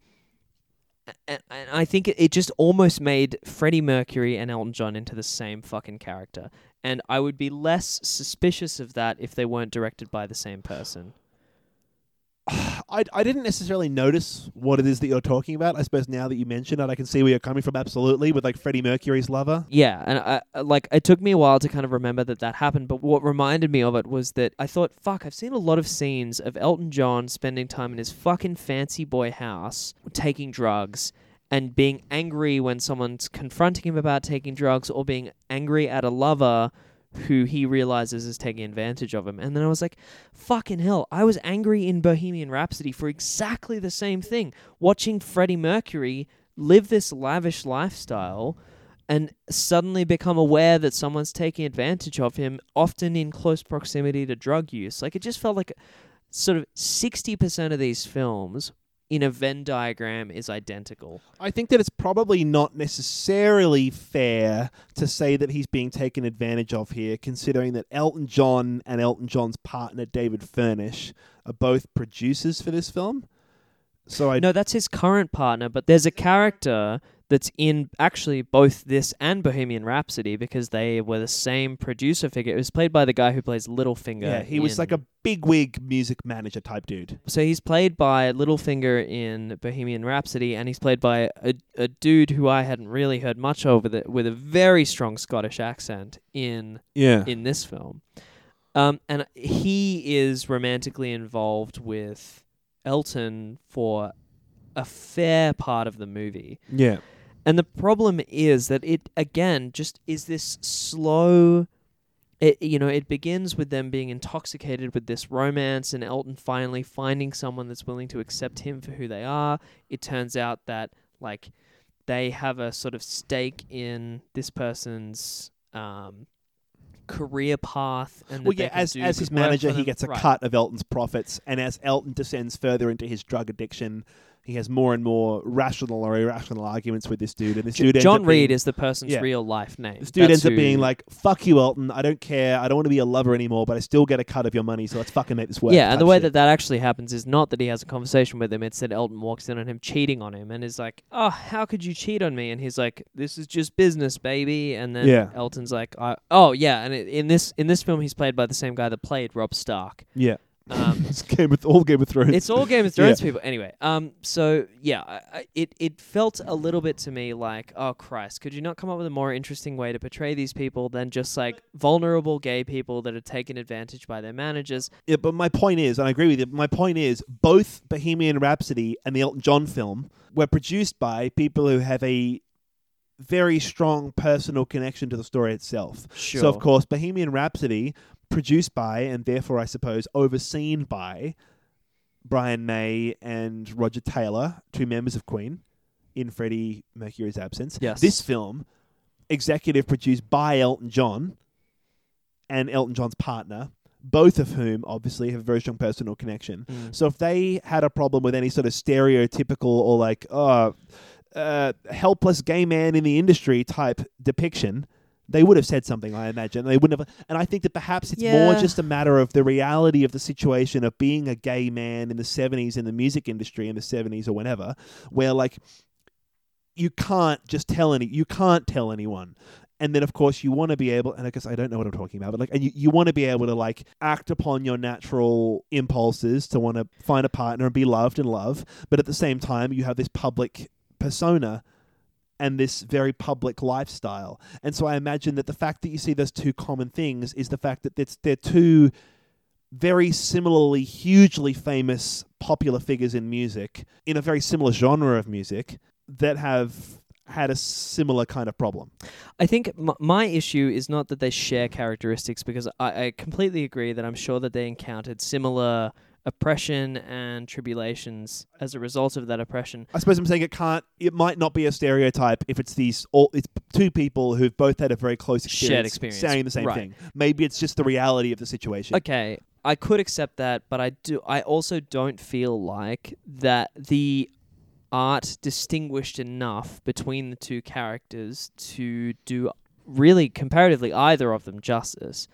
and, and I think it, it just almost made Freddie Mercury and Elton John into the same fucking character. And I would be less suspicious of that if they weren't directed by the same person. [SIGHS] I, I didn't necessarily notice what it is that you're talking about. I suppose now that you mention it, I can see where you're coming from. Absolutely, with like Freddie Mercury's lover. Yeah, and I, like it took me a while to kind of remember that that happened, but what reminded me of it was that I thought, fuck, I've seen a lot of scenes of Elton John spending time in his fucking fancy boy house taking drugs and being angry when someone's confronting him about taking drugs or being angry at a lover who he realizes is taking advantage of him. And then I was like, fucking hell, I was angry in Bohemian Rhapsody for exactly the same thing. Watching Freddie Mercury live this lavish lifestyle and suddenly become aware that someone's taking advantage of him, often in close proximity to drug use. Like it just felt like sort of 60% of these films in a Venn diagram is identical. I think that it's probably not necessarily fair to say that he's being taken advantage of here, considering that Elton John and Elton John's partner David Furnish are both producers for this film. So I No, that's his current partner, but there's a character that's in actually both this and Bohemian Rhapsody because they were the same producer figure. It was played by the guy who plays Littlefinger. yeah, he was like a bigwig music manager type dude. So he's played by Littlefinger in Bohemian Rhapsody, and he's played by a, a dude who I hadn't really heard much of with a, with a very strong Scottish accent in Yeah. in this film. Um, and he is romantically involved with Elton for a fair part of the movie. Yeah. And the problem is that it again just is this slow it you know, it begins with them being intoxicated with this romance and Elton finally finding someone that's willing to accept him for who they are. It turns out that like they have a sort of stake in this person's um career path and Well, yeah, as as his manager, he gets a Right. cut of Elton's profits, and as Elton descends further into his drug addiction, he has more and more rational or irrational arguments with this dude, and this dude ends John Reid being, is the person's Yeah. real life name. This dude That's ends up being like, "Fuck you, Elton. I don't care. I don't want to be a lover anymore, but I still get a cut of your money. So let's fucking make this work." Yeah, and the way shit. that that actually happens is not that he has a conversation with him. It's that Elton walks in on him cheating on him and is like, "Oh, how could you cheat on me?" And he's like, "This is just business, baby." And then Yeah. Elton's like, "Oh, yeah." And it, in this in this film, he's played by the same guy that played Robb Stark. yeah, Um, [LAUGHS] It's Game of all Game of Thrones. it's all Game of Thrones people. Anyway, um, so yeah, I, I, it it felt a little bit to me like, oh Christ, could you not come up with a more interesting way to portray these people than just like vulnerable gay people that are taken advantage by their managers? Yeah, but my point is, and I agree with you. My point is, both Bohemian Rhapsody and the Elton John film were produced by people who have a very strong personal connection to the story itself. Sure. So, of course, Bohemian Rhapsody, produced by and therefore, I suppose, overseen by Brian May and Roger Taylor, two members of Queen, in Freddie Mercury's absence. Yes. This film, executive produced by Elton John and Elton John's partner, both of whom obviously have a very strong personal connection. Mm. So if they had a problem with any sort of stereotypical or like, oh, uh, helpless gay man in the industry type depiction, they would have said something, I imagine. They wouldn't have. And I think that perhaps it's more just a matter of the reality of the situation of being a gay man in the 70s in the music industry in the 70s or whenever, where like you can't just tell any, you can't tell anyone. And then, of course, you want to be able, and I guess I don't know what I'm talking about, but like, and you, you want to be able to like act upon your natural impulses to want to find a partner and be loved and love. But at the same time, you have this public persona and this very public lifestyle. And so I imagine that the fact that you see those two common things is the fact that they're two very similarly hugely famous popular figures in music in a very similar genre of music that have had a similar kind of problem. I think my issue is not that they share characteristics because I, I completely agree that I'm sure that they encountered similar oppression and tribulations as a result of that oppression. I suppose I'm saying it can't. It might not be a stereotype if it's these all. It's two people who've both had a very close experience, Shared experience. saying the same Right. thing. Maybe it's just the reality of the situation. Okay, I could accept that, but I do. I also don't feel like that the art distinguished enough between the two characters to do really comparatively either of them justice.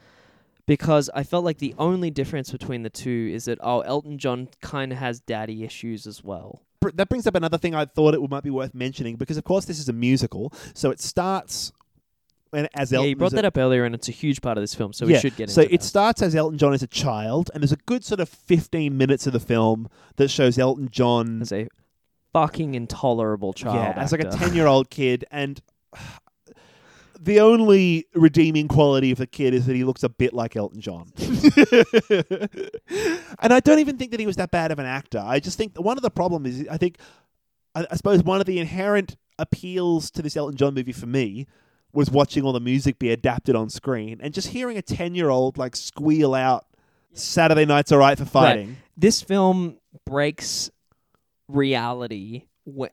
Because I felt like the only difference between the two is that oh, Elton John kind of has daddy issues as well. That brings up another thing I thought it might be worth mentioning because, of course, this is a musical, so it starts. And as yeah, Elton you brought is a- that up earlier, and it's a huge part of this film, so Yeah, we should get So into it that. starts as Elton John as a child, and there's a good sort of 15 minutes of the film that shows Elton John as a fucking intolerable child. yeah, as like a 10 year old kid. And the only redeeming quality of the kid is that he looks a bit like Elton John. [LAUGHS] and I don't even think that he was that bad of an actor. I just think one of the problems is, I think, I, I suppose one of the inherent appeals to this Elton John movie for me was watching all the music be adapted on screen and just hearing a 10 year old like squeal out Saturday night's all right for fighting. this film breaks reality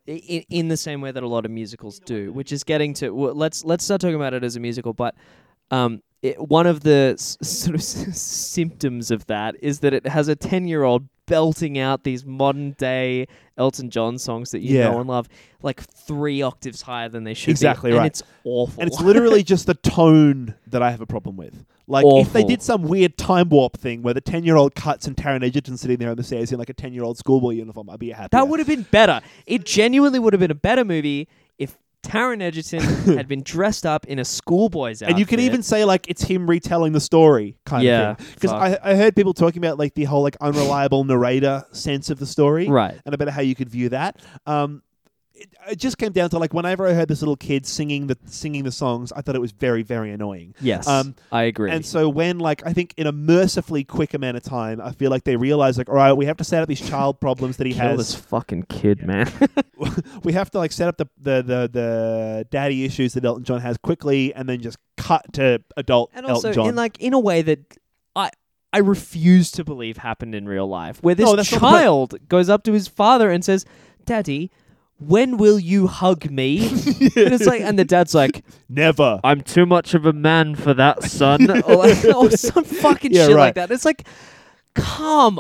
in, in the same way that a lot of musicals do, which is getting to well, let's let's start talking about it as a musical. But um, it, one of the s- [LAUGHS] sort of symptoms of that is that it has a ten year old belting out these modern day Elton John songs that you Yeah. know and love, like three octaves higher than they should Exactly be, right. and it's awful. And it's literally [LAUGHS] just the tone that I have a problem with. Like if they did some weird time warp thing where the ten year old cuts and Taron Egerton sitting there on the stairs in like a ten year old schoolboy uniform, I'd be happy. That would have been better. It genuinely would have been a better movie if Taron Egerton [LAUGHS] had been dressed up in a schoolboy's outfit. and you can even say like it's him retelling the story kind Yeah, of thing. Because. I, I heard people talking about like the whole like unreliable narrator sense of the story, right. and about how you could view that. Um, it, it just came down to like whenever I heard this little kid singing the singing the songs, I thought it was very very annoying. Yes, Um, I agree. And so when like I think in a mercifully quick amount of time, I feel like they realize like, all right, we have to set up these child problems that he Kill has. this fucking kid, man. [LAUGHS] [LAUGHS] we have to like set up the, the the the daddy issues that Elton John has quickly, and then just cut to adult and also, Elton John. in like in a way that I I refuse to believe happened in real life, where this No, the child goes up to his father and says, "Daddy." When will you hug me? [LAUGHS] and it's like, and the dad's like, Never. I'm too much of a man for that, son. [LAUGHS] or, like, or some fucking Yeah, shit right. like that. It's like, come.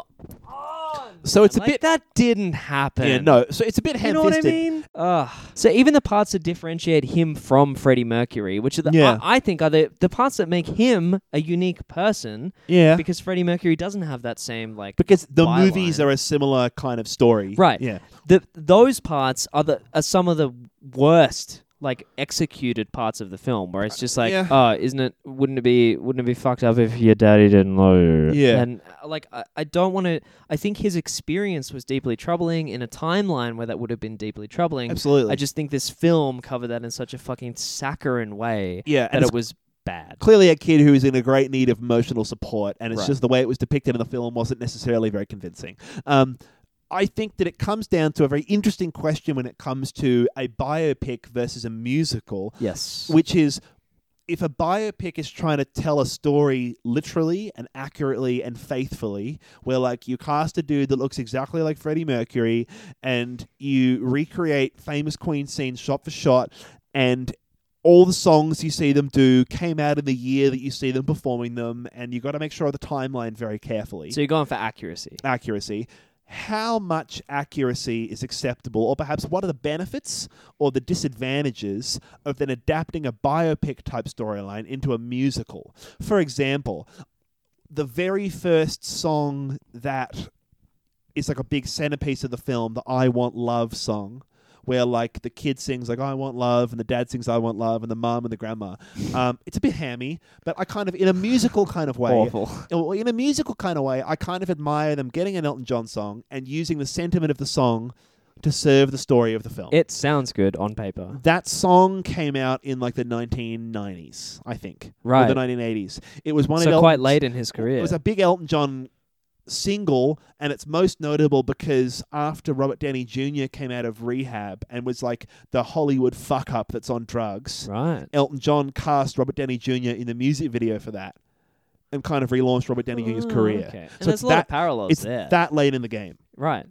So it's a Like, bit. that didn't happen. Yeah, no. So it's a bit You know what I ham-fisted. mean? Ugh. So even the parts that differentiate him from Freddie Mercury, which are the, Yeah. I, I think are the, the parts that make him a unique person, Yeah. because Freddie Mercury doesn't have that same like Because the byline. movies are a similar kind of story. Right. Yeah. the those parts are the are some of the worst like executed parts of the film where it's just like, yeah. oh, isn't it? Wouldn't it be? Wouldn't it be fucked up if your daddy didn't love you? Yeah. and uh, like I, I don't want to. I think his experience was deeply troubling in a timeline where that would have been deeply troubling. Absolutely. I just think this film covered that in such a fucking saccharine way yeah, that and it's it was bad. clearly a kid who is in a great need of emotional support, and it's Right. just the way it was depicted in the film wasn't necessarily very convincing. Um, I think that it comes down to a very interesting question when it comes to a biopic versus a musical, Yes. which is if a biopic is trying to tell a story literally and accurately and faithfully, where like you cast a dude that looks exactly like Freddie Mercury and you recreate famous Queen scenes shot for shot, and all the songs you see them do came out in the year that you see them performing them, and you got to make sure of the timeline very carefully so you're going for accuracy. accuracy. How much accuracy is acceptable, or perhaps what are the benefits or the disadvantages of then adapting a biopic type storyline into a musical? For example, the very first song that is like a big centerpiece of the film, the I Want Love song, where like the kid sings like I want love and the dad sings I want love and the mom and the grandma. [LAUGHS] Um, it's a bit hammy, but I kind of in a musical kind of way. Awful. In a musical kind of way, I kind of admire them getting an Elton John song and using the sentiment of the song to serve the story of the film. It sounds good on paper. that song came out in like the 1990s, I think, or Right. the 1980s. It was one so of quite Elton's- late in his career. It was a big Elton John single, and it's most notable because after Robert Downey Jr. came out of rehab and was like the Hollywood fuck up that's on drugs. right. Elton John cast Robert Downey Jr. in the music video for that, and kind of relaunched Robert Downey Jr.'s Oh, career. Okay. So there's it's a lot that- of parallels It's there. that late in the game, right.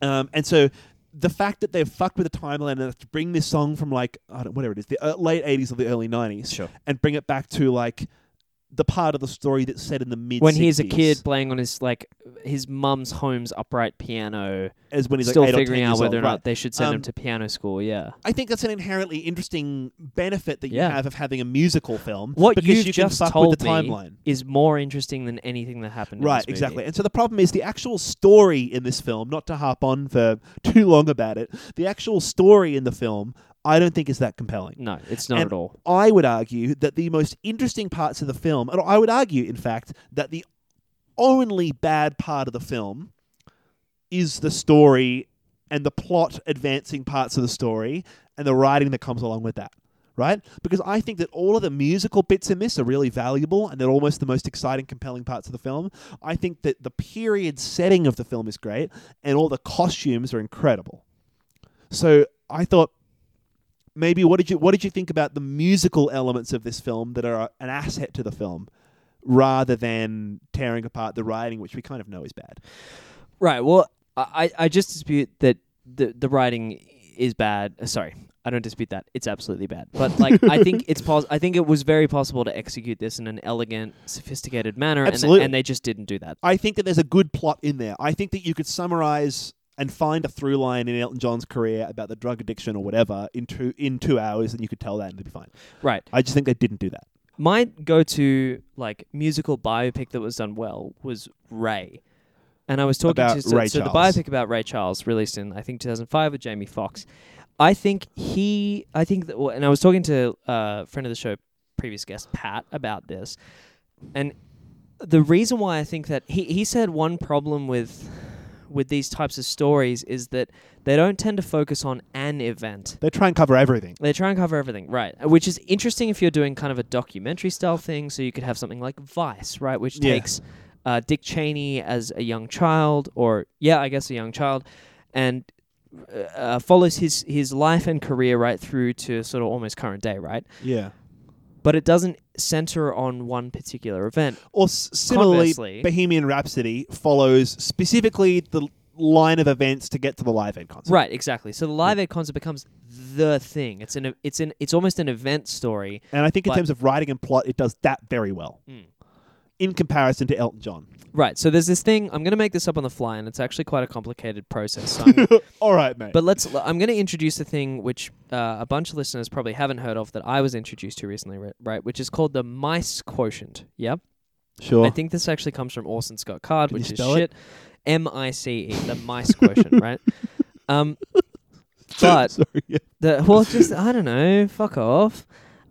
um, and so the fact that they've fucked with the timeline and to bring this song from like I don't, whatever it is, the uh, late '80s or the early '90s, Sure. and bring it back to like the part of the story that's set in the mid When he's a kid playing on his like his mum's home's upright piano, as when he's still like eight or 10 figuring out whether old, or right. not they should send him Um, to piano school. Yeah. I think that's an inherently interesting benefit that you Yeah. have of having a musical film. What because you've you just told with the me timeline. is more interesting than anything that happened. in Right, exactly. And so the problem is the actual story in this film, not to harp on for [LAUGHS] too long about it, the actual story in the film, I don't think is that compelling. No, it's not And at all. I would argue that the most interesting parts of the film, and I would argue, in fact, that the only bad part of the film is the story and the plot advancing parts of the story and the writing that comes along with that. Right? Because I think that all of the musical bits in this are really valuable and they're almost the most exciting, compelling parts of the film. I think that the period setting of the film is great and all the costumes are incredible. So I thought maybe what did you what did you think about the musical elements of this film that are an asset to the film rather than tearing apart the writing which we kind of know is bad Right. Well, I I just dispute that the the writing is bad. Uh, sorry. I don't dispute that. It's absolutely bad. But like I think [LAUGHS] it's pos- I think it was very possible to execute this in an elegant, sophisticated manner and, Absolutely. and they just didn't do that. i think that there's a good plot in there i think that you could summarize and find a through line in Elton John's career about the drug addiction or whatever in two in two hours, and you could tell that and it'd be fine. Right. I just think they didn't do that. My go-to like musical biopic that was done well was Ray. And I was talking About to so, Ray so the Charles. biopic about Ray Charles released in I think 2005 with Jamie Foxx. I think he I think that well, and I was talking to a uh, friend of the show previous guest Pat about this. And the reason why I think that he he said one problem with with these types of stories is that they don't tend to focus on an event. They try and cover everything. They try and cover everything, right? Which is interesting if you're doing kind of a documentary style thing. So you could have something like Vice, right, which Yeah. takes uh, Dick Cheney as a young child, or yeah, I guess a young child, and uh, follows his his life and career right through to sort of almost current day, right? Yeah. But it doesn't center on one particular event. Or s- similarly, Conversely- Bohemian Rhapsody follows specifically the line of events to get to the live aid concert. Right, exactly. So the live aid concert becomes the thing. It's an it's an it's almost an event story. And I think in But- terms of writing and plot, it does that very well Mm. In comparison to Elton John. Right. So there's this thing. I'm going to make this up on the fly, and it's actually quite a complicated process. So I'm [LAUGHS] All right, mate. But let's. I'm going to introduce a thing which uh, a bunch of listeners probably haven't heard of that I was introduced to recently, ri- right? Which is called the mice quotient. Yep. sure. I think this actually comes from Orson Scott Card, Can you which is spell it? shit. M I C E, the mice quotient, right? Um, [LAUGHS] But Sorry, the well, just I don't know, fuck off.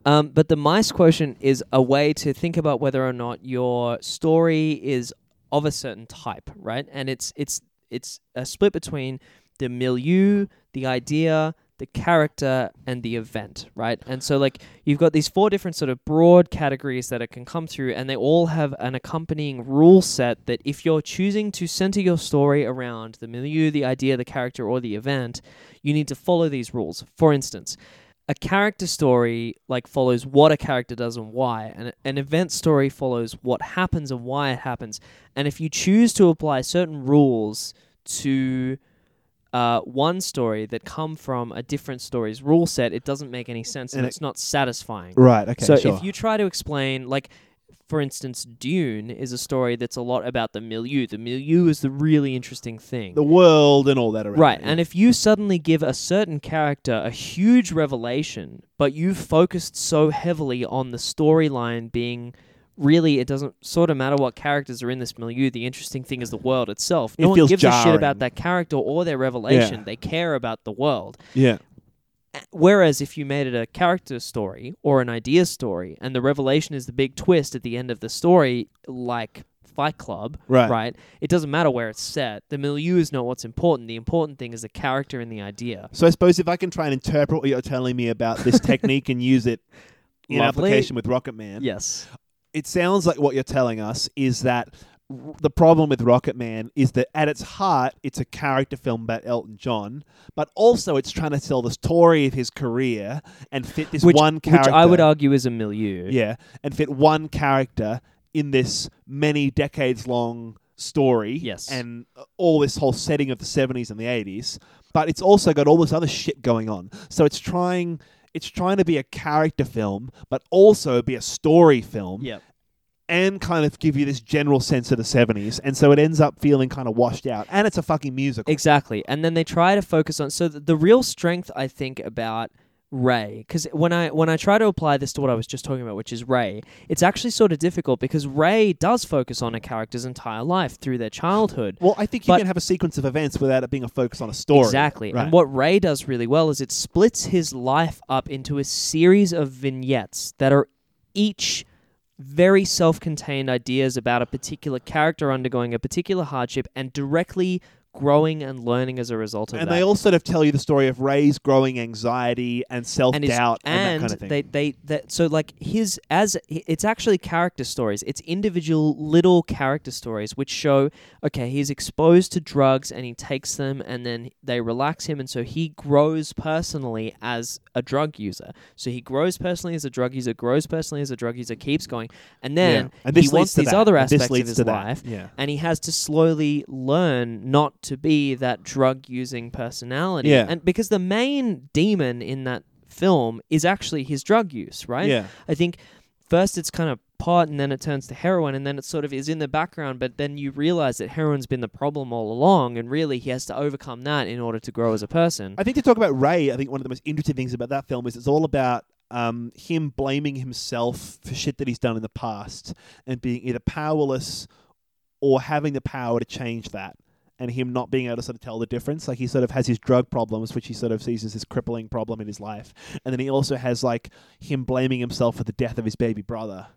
Um, but the mice quotient is a way to think about whether or not your story is of a certain type, right? And it's it's it's a split between the milieu, the idea, the character, and the event, right? And so like you've got these four different sort of broad categories that it can come through, and they all have an accompanying rule set that if you're choosing to center your story around the milieu, the idea, the character, or the event, you need to follow these rules. For instance, a character story like follows what a character does and why, and an event story follows what happens and why it happens. And if you choose to apply certain rules to uh, one story that come from a different story's rule set, it doesn't make any sense and, And it- it's not satisfying. Right. Okay. so sure. if you try to explain, like, for instance, Dune is a story that's a lot about the milieu. The milieu is the really interesting thing. the world and all that around. Right, it, and if you suddenly give a certain character a huge revelation, but you've focused so heavily on the storyline being really, it doesn't sort of matter what characters are in this milieu. The interesting thing is the world itself. It No one feels gives a shit about that character or their revelation. Yeah. They care about the world. yeah. Whereas if you made it a character story or an idea story, and the revelation is the big twist at the end of the story, like Fight Club, Right. right? It doesn't matter where it's set. The milieu is not what's important. The important thing is the character and the idea. So I suppose if I can try and interpret what you're telling me about this [LAUGHS] technique and use it in Lovely. application with Rocketman, Yes. it sounds like what you're telling us is that the problem with Rocketman is that at its heart, it's a character film about Elton John, but also it's trying to tell the story of his career and fit this Which, one character. which I would argue is a milieu. yeah, and fit one character in this many decades long story. Yes. and all this whole setting of the 70s and the 80s, but it's also got all this other shit going on. So it's trying. It's trying to be a character film, but also be a story film Yep. And kind of give you this general sense of the 70s. And so it ends up feeling kind of washed out. And it's a fucking musical. Exactly. And then they try to focus on so the, the real strength I think about Ray cuz when I when I try to apply this to what I was just talking about which is Ray, it's actually sort of difficult because Ray does focus on a character's entire life through their childhood. well, I think you But- can have a sequence of events without it being a focus on a story. Exactly. Right. And what Ray does really well is it splits his life up into a series of vignettes that are each very self contained ideas about a particular character undergoing a particular hardship and directly growing and learning as a result of and that. And they all sort of tell you the story of Ray's growing anxiety and self and doubt and, and that kind of thing. they they so like his as it's actually character stories it's individual little character stories which show okay he's exposed to drugs and he takes them and then they relax him and so he grows personally as a drug user so he grows personally as a drug user grows personally as a drug user keeps going and then yeah. and he wants these that. other aspects of his life Yeah. and he has to slowly learn not to be that drug using personality. Yeah. And because the main demon in that film is actually his drug use, right? Yeah. I think first it's kind of pot and then it turns to heroin and then it sort of is in the background, but then you realize that heroin's been the problem all along and really he has to overcome that in order to grow as a person. I think to talk about Ray, I think one of the most interesting things about that film is it's all about um, him blaming himself for shit that he's done in the past and being either powerless or having the power to change that. And him not being able to sort of tell the difference. Like he sort of has his drug problems, which he sort of sees as this crippling problem in his life. And then he also has like him blaming himself for the death of his baby brother.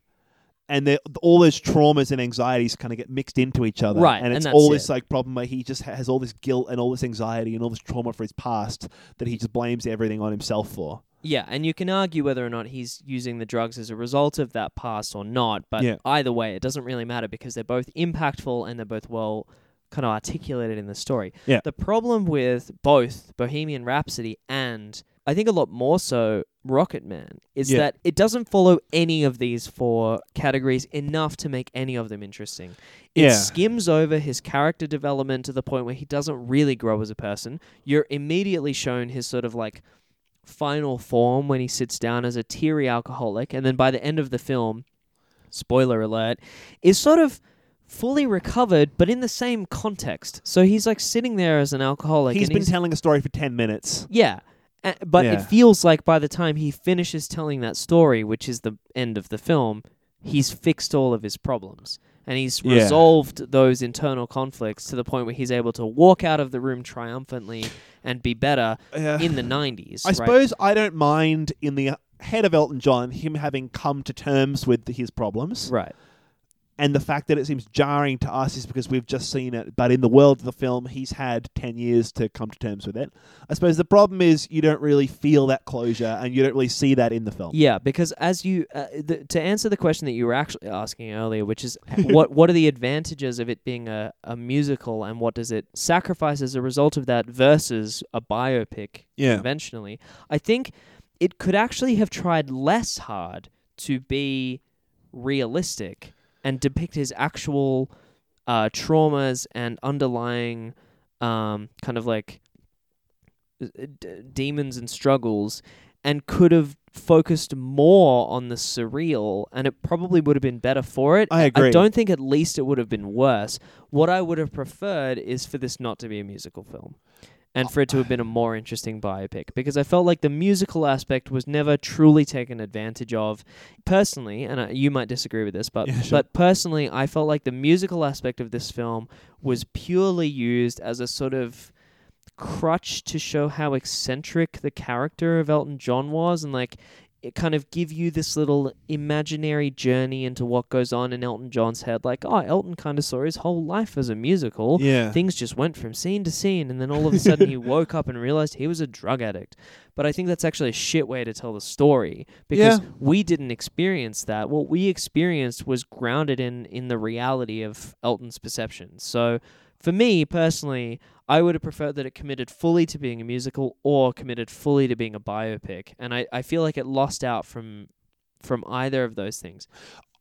And all those traumas and anxieties kind of get mixed into each other. Right, And and it's that's all it. this like problem where he just has all this guilt and all this anxiety and all this trauma for his past that he just blames everything on himself for. Yeah, and you can argue whether or not he's using the drugs as a result of that past or not, but Yeah. either way, it doesn't really matter because they're both impactful and they're both well kind of articulated in the story. Yeah. The problem with both Bohemian Rhapsody and I think a lot more so Rocketman is Yeah. that it doesn't follow any of these four categories enough to make any of them interesting. It Yeah. skims over his character development to the point where he doesn't really grow as a person. You're immediately shown his sort of like final form when he sits down as a teary alcoholic, and then by the end of the film, spoiler alert, is sort of fully recovered, but in the same context. So he's like sitting there as an alcoholic. he's and been he's, telling a story for 10 minutes. yeah. But Yeah. it feels like by the time he finishes telling that story, which is the end of the film, he's fixed all of his problems. and he's Yeah. resolved those internal conflicts to the point where he's able to walk out of the room triumphantly and be better Yeah. in the 90s. I right? suppose I don't mind in the head of Elton John him having come to terms with his problems, Right. And the fact that it seems jarring to us is because we've just seen it. But in the world of the film, he's had ten years to come to terms with it. I suppose the problem is you don't really feel that closure, and you don't really see that in the film. Yeah, because as you uh, the, to answer the question that you were actually asking earlier, which is [LAUGHS] what what are the advantages of it being a, a musical and what does it sacrifice as a result of that versus a biopic Yeah. conventionally? I think it could actually have tried less hard to be realistic and depict his actual uh, traumas and underlying um, kind of like uh, d- demons and struggles and could have focused more on the surreal and it probably would have been better for it. I agree. I don't think at least it would have been worse. What I would have preferred is for this not to be a musical film and for it to have been a more interesting biopic because I felt like the musical aspect was never truly taken advantage of. Personally, and uh, you might disagree with this, but Yeah, [LAUGHS] sure. but personally, I felt like the musical aspect of this film was purely used as a sort of crutch to show how eccentric the character of Elton John was and like kind of give you this little imaginary journey into what goes on in Elton John's head. Like oh Elton kind of saw his whole life as a musical. Yeah. things just went from scene to scene and then all of a sudden he [LAUGHS] woke up and realized he was a drug addict. But i think that's actually a shit way to tell the story because Yeah. we didn't experience that. What we experienced was grounded in in the reality of elton's perceptions so for me personally i would have preferred that it committed fully to being a musical or committed fully to being a biopic and i, I feel like it lost out from from either of those things.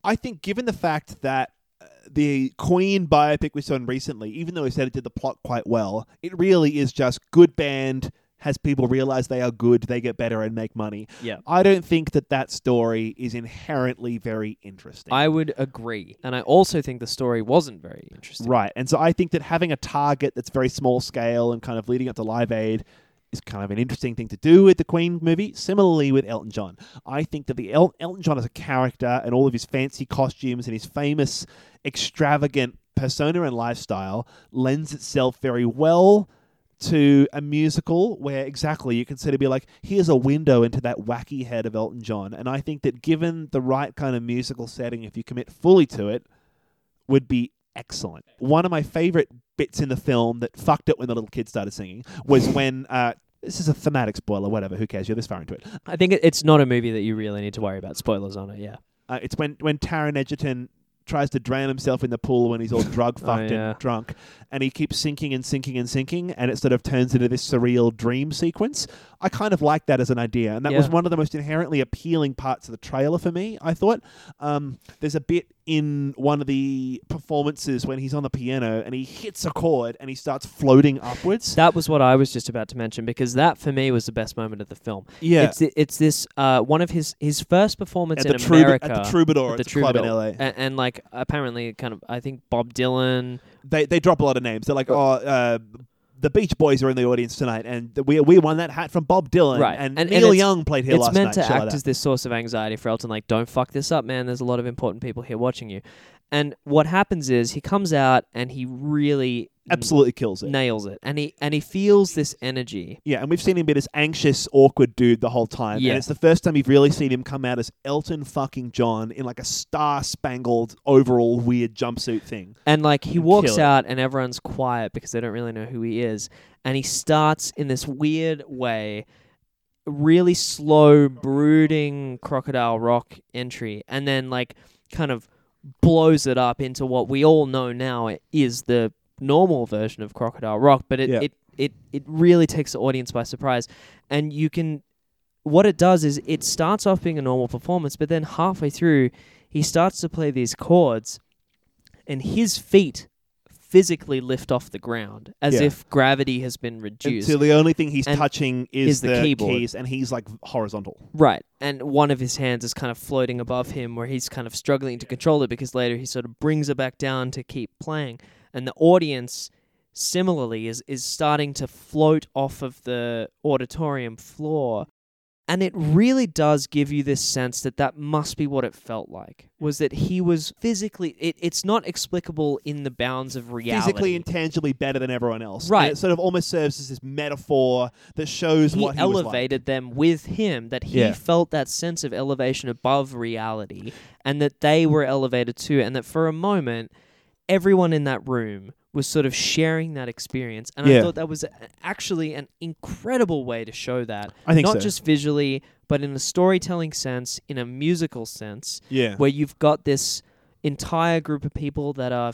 I think, given the fact that uh, the Queen biopic we've done recently, even though we said it did the plot quite well, it really is just good band has people realize they are good, they get better and make money. yeah I don't think that that story is inherently very interesting. I would agree. And I also think the story wasn't very interesting. Right. And so I think that having a target that's very small scale and kind of leading up to Live Aid is kind of an interesting thing to do with the Queen movie. Similarly with Elton John. I think that the El- Elton John as a character and all of his fancy costumes and his famous extravagant persona and lifestyle lends itself very well to a musical where exactly you can sort of be like, here's a window into that wacky head of Elton John. And I think that given the right kind of musical setting, if you commit fully to it, would be excellent. One of my favorite bits in the film that fucked it when the little kid started singing was when uh, this is a thematic spoiler, whatever. Who cares? You're this far into it. I think it, it's not a movie that you really need to worry about spoilers on it. Yeah. Uh, it's when when Taron Egerton tries to drown himself in the pool when he's all drug [LAUGHS] Oh, fucked yeah. and drunk, and he keeps sinking and sinking and sinking, and it sort of turns into this surreal dream sequence. I kind of like that as an idea, and that was one of the most inherently appealing parts of the trailer for me. I thought um, there's a bit in one of the performances when he's on the piano and he hits a chord and he starts floating upwards. That was what I was just about to mention because that for me was the best moment of the film. yeah, It's it's this uh one of his his first performance at in America. at the Troubadour, at the a club in LA. and, and like apparently kind of I think Bob Dylan they they drop a lot of names. They're like, oh, uh, the Beach Boys are in the audience tonight, and we we won that hat from Bob Dylan, Right. And, And- and Neil it's- Young played here last night. it's meant to act like as this source of anxiety for Elton like don't fuck this up man there's a lot of important people here watching you and what happens is he comes out and he really Mm. absolutely kills it. nails it and he and he feels this energy Yeah, and we've seen him be this anxious, awkward dude the whole time. Yeah. And it's the first time you've really seen him come out as Elton fucking John in like a star spangled overall weird jumpsuit thing. And like he walks out and everyone's quiet because they don't really know who he is. And he starts in this weird way, really slow, brooding crocodile rock entry, and then like kind of blows it up into what we all know now is the normal version of crocodile rock, but it, Yeah. it, it, it really takes the audience by surprise. And you can what it does is it starts off being a normal performance, but then halfway through he starts to play these chords and his feet physically lift off the ground as Yeah. if gravity has been reduced. So the only thing he's And touching is, is the keyboard. keys, and he's like horizontal. right. And one of his hands is kind of floating above him where he's kind of struggling to control it because later he sort of brings it back down to keep playing. And the audience similarly is is starting to float off of the auditorium floor and it really does give you this sense that that must be what it felt like was that he was physically it, it's not explicable in the bounds of reality Physically and tangibly better than everyone else. Right. And it sort of almost serves as this metaphor that shows he what he was like. elevated them with him that he Yeah. felt that sense of elevation above reality and that they were elevated too and that for a moment everyone in that room was sort of sharing that experience and i thought that was actually an incredible way to show that I think not so. just visually but in a storytelling sense in a musical sense yeah. where you've got this entire group of people that are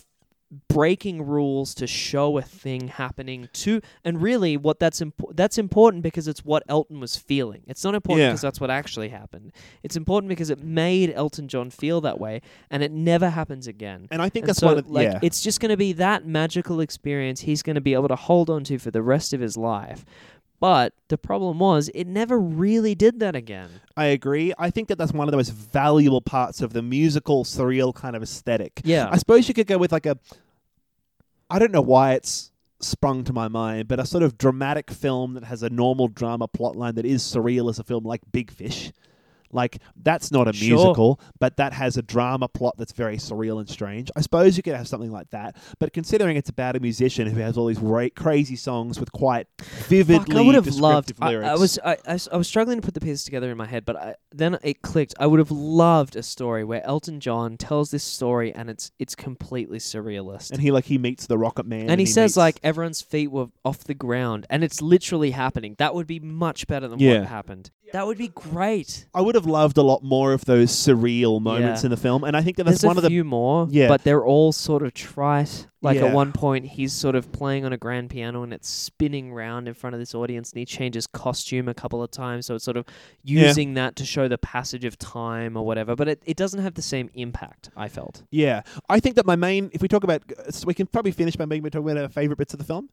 breaking rules to show a thing happening to and really what that's that's important because it's what Elton was feeling it's not important Yeah. because that's what actually happened it's important because it made Elton John feel that way and it never happens again And I think and that's so, one of like yeah. it's just going to be that magical experience he's going to be able to hold on to for the rest of his life but the problem was it never really did that again I agree. I think that that's one of the most valuable parts of the musical surreal kind of aesthetic. yeah I suppose you could go with like a I don't know why it's sprung to my mind, but a sort of dramatic film that has a normal drama plotline that is surreal as a film like Big Fish. Like that's not a Sure. musical, but that has a drama plot that's very surreal and strange. I suppose you could have something like that, but considering it's about a musician who has all these ra- crazy songs with quite vividly Fuck, I would have loved. I, lyrics. I was I, I, I was struggling to put the pieces together in my head, but I, then it clicked. I would have loved a story where Elton John tells this story and it's it's completely surrealist. and he like he meets the Rocket Man, And he, says meets- like everyone's feet were off the ground, and it's literally happening. That would be much better than Yeah. what happened. That would be great. I would have loved a lot more of those surreal moments Yeah. in the film, and I think that that's There's one a of the few more, Yeah. but they're all sort of trite. Like Yeah. at one point, he's sort of playing on a grand piano and it's spinning round in front of this audience, and he changes costume a couple of times, so it's sort of Yeah. using that to show the passage of time or whatever. But it, it doesn't have the same impact. I felt. Yeah, I think that my main, if we talk about, so we can probably finish by maybe talking about our favorite bits of the film.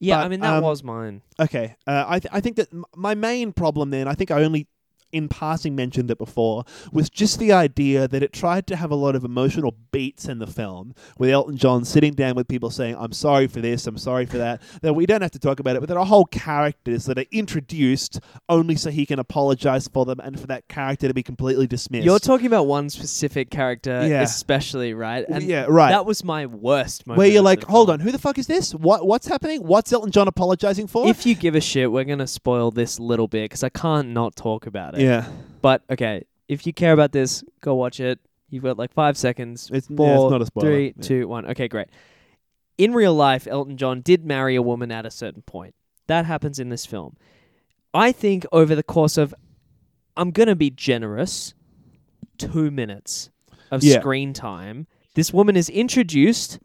Yeah, But, I mean that um, was mine. Okay, uh, I th- I think that m- my main problem then, I think I only in passing mentioned it before, was just the idea that it tried to have a lot of emotional beats in the film, with Elton John sitting down with people saying, "I'm sorry for this, I'm sorry for that." That we don't have to talk about it, but there are whole characters that are introduced only so he can apologize for them, and for that character to be completely dismissed. You're talking about one specific character, Yeah. especially, right? And yeah, right. that was my worst moment. where you're like, hold film. on, who the fuck is this? What what's happening? What's Elton John apologizing for? If you give a shit, we're gonna spoil this little bit because I can't not talk about it. Yeah, But okay, if you care about this, go watch it. You've got like five seconds. it's, yeah, Four, it's not a spoiler. Three, Yeah. two, one. Okay, great. In real life, Elton John did marry a woman at a certain point. That happens in this film. I think over the course of, I'm gonna be generous, two minutes of Yeah. screen time. This woman is introduced,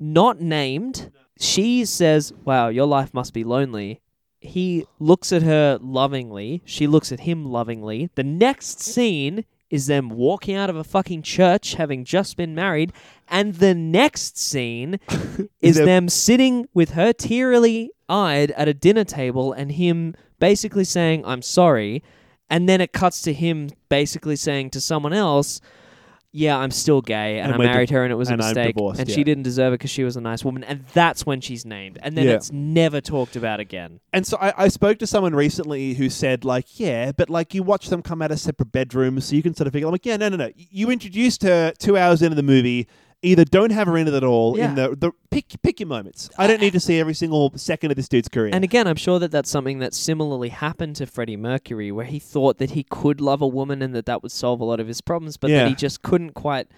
not named. She says, "Wow, your life must be lonely." He looks at her lovingly. She looks at him lovingly. The next scene is them walking out of a fucking church having just been married. And the next scene [LAUGHS] is them sitting with her tearily eyed at a dinner table and him basically saying, I'm sorry. And then it cuts to him basically saying to someone else, Yeah, I'm still gay and, And I we're di- married her and it was a and I'm mistake. divorced, and yeah. she didn't deserve it because she was a nice woman. And that's when she's named. And then Yeah. it's never talked about again. And so I, I spoke to someone recently who said, like, yeah, but like you watch them come out of separate bedrooms, so you can sort of figure. I'm like, yeah, no, no, no. You introduced her two hours into the movie. Either don't have her in it at all. Yeah. In the the pick pick your moments. I don't need to see every single second of this dude's career. And again, I'm sure that that's something that similarly happened to Freddie Mercury, where he thought that he could love a woman and that that would solve a lot of his problems, but Yeah. that he just couldn't quite.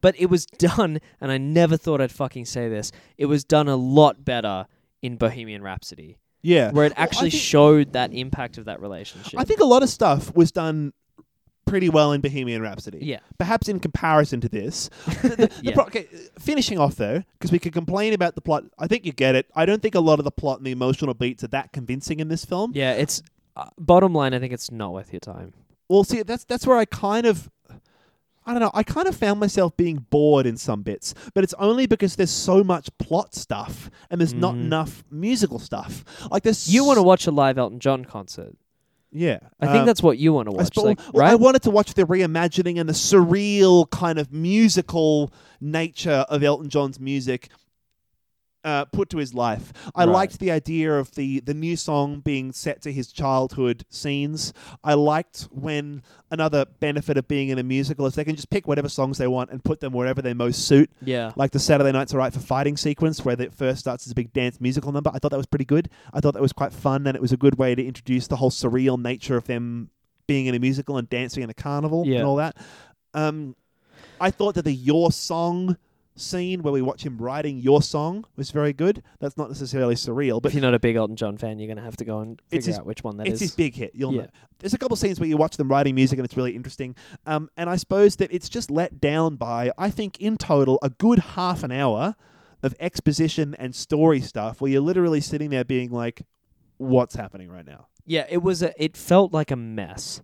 But it was done, and I never thought I'd fucking say this. It was done a lot better in Bohemian Rhapsody, yeah, where it Well, actually think- showed that impact of that relationship. I think a lot of stuff was done pretty well in Bohemian Rhapsody. yeah, Perhaps in comparison to this. [LAUGHS] [LAUGHS] The- the- the pro- okay, finishing off though, because we could complain about the plot. I think you get it. I don't think a lot of the plot and the emotional beats are that convincing in this film. yeah. It's uh, bottom line. I think it's not worth your time. Well, see, that's that's where I kind of. I don't know. I kind of found myself being bored in some bits, but it's only because there's so much plot stuff and there's not Mhm. enough musical stuff. Like this, You want to watch a live Elton John concert? Yeah. I think um, that's what you want to I, watch, spo- like, well, I wanted to watch the reimagining and the surreal kind of musical nature of Elton John's music uh, put to his life. I Right. liked the idea of the the new song being set to his childhood scenes. I liked when another benefit of being in a musical is they can just pick whatever songs they want and put them wherever they most suit. Yeah. Like the Saturday Night's Alright for Fighting sequence, where it first starts as a big dance musical number. I thought that was pretty good. I thought that was quite fun, and it was a good way to introduce the whole surreal nature of them being in a musical and dancing in a carnival Yeah. and all that. Um, I thought that the Your Song scene, where we watch him writing Your Song, was very good. That's not necessarily surreal, but if you're not a big Elton John fan, you're gonna have to go and figure his- out which one that it's is. his big hit. You'll Yeah. know. There's a couple of scenes where you watch them writing music and it's really interesting. Um, and I suppose that it's just let down by I think in total a good half an hour of exposition and story stuff where you're literally sitting there being like, "What's happening right now?" yeah, it was a. It felt like a mess.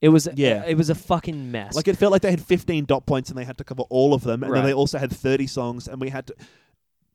It was. Yeah. It was a fucking mess. Like it felt like they had 15 dot points and they had to cover all of them, and then they also had 30 songs, and we had to.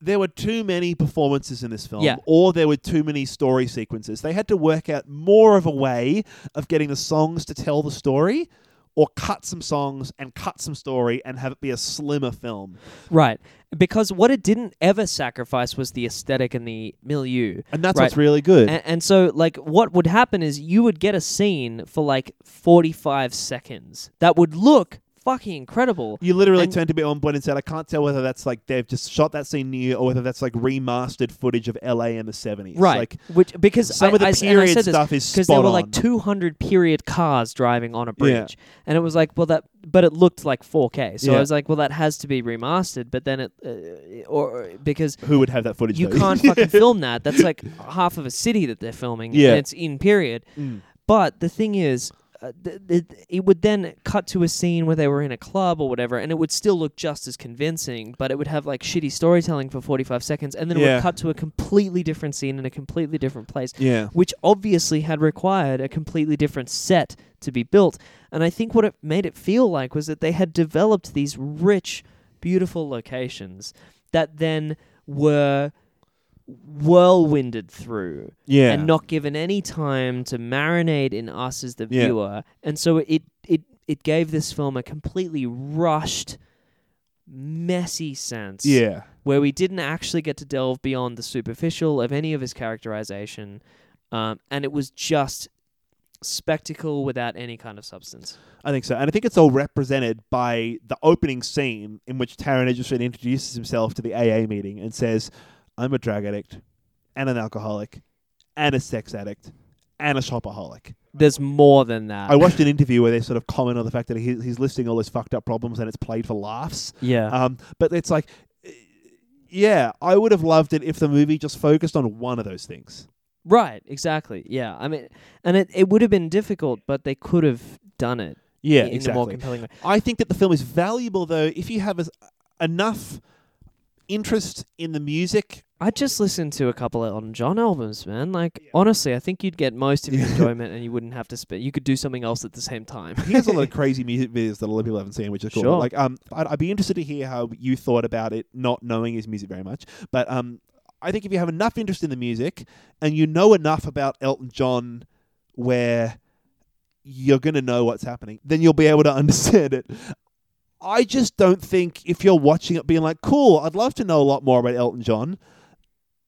There were too many performances in this film, Yeah. or there were too many story sequences. They had to work out more of a way of getting the songs to tell the story, or cut some songs and cut some story and have it be a slimmer film. right. Because what it didn't ever sacrifice was the aesthetic and the milieu. And that's Right. what's really good. And, and so, like, what would happen is you would get a scene for like 45 seconds that would look fucking incredible. you literally and- turned to me on point and said, I can't tell whether that's like they've just shot that scene new or whether that's like remastered footage of LA in the 70s. Right. Like, Which because some I, of the I s- and I period said this stuff is because there were on. like 200 period cars driving on a Yeah. bridge, and it was like, well, that, but it looked like 4K. So Yeah. I was like, well, that has to be remastered. But then it, uh, or or- because Who would have that footage? you though? can't [LAUGHS] fucking film that. That's like half of a city that they're filming. Yeah. and it's in period. Mm. But the thing is, uh, th- th- it would then cut to a scene where they were in a club or whatever, and it would still look just as convincing, but it would have like shitty storytelling for 45 seconds, and then it Yeah. would cut to a completely different scene in a completely different place, Yeah. which obviously had required a completely different set to be built. And I think what it made it feel like was that they had developed these rich, beautiful locations that then were whirlwinded through Yeah. and not given any time to marinate in us as the Yeah. viewer. And so it it it gave this film a completely rushed messy sense yeah. where we didn't actually get to delve beyond the superficial of any of his characterization um, and it was just spectacle without any kind of substance I think so. And I think it's all represented by the opening scene in which Taron Egerton introduces himself to the AA meeting and says, I'm a drug addict and an alcoholic and a sex addict and a shopaholic. there's more than that I watched an interview where they sort of comment on the fact that he, he's listing all his fucked up problems and it's played for laughs. yeah Um, but it's like, eh, yeah, I would have loved it if the movie just focused on one of those things. right exactly yeah i mean and it, it would have been difficult but they could have done it Yeah, in a more compelling way I think that the film is valuable though if you have as, enough interest in the music. I just listened to a couple of Elton John albums, man. Like honestly, I think you'd get most of your enjoyment, and you wouldn't have to spend. You could do something else at the same time. He has a lot of [LAUGHS] crazy music videos that a lot of people haven't seen, which is cool. Sure. Like, um, I'd, I'd be interested to hear how you thought about it, not knowing his music very much. But um, I think if you have enough interest in the music and you know enough about Elton John, where you're going to know what's happening, then you'll be able to [LAUGHS] understand it. I just don't think if you're watching it being like, cool, I'd love to know a lot more about Elton John.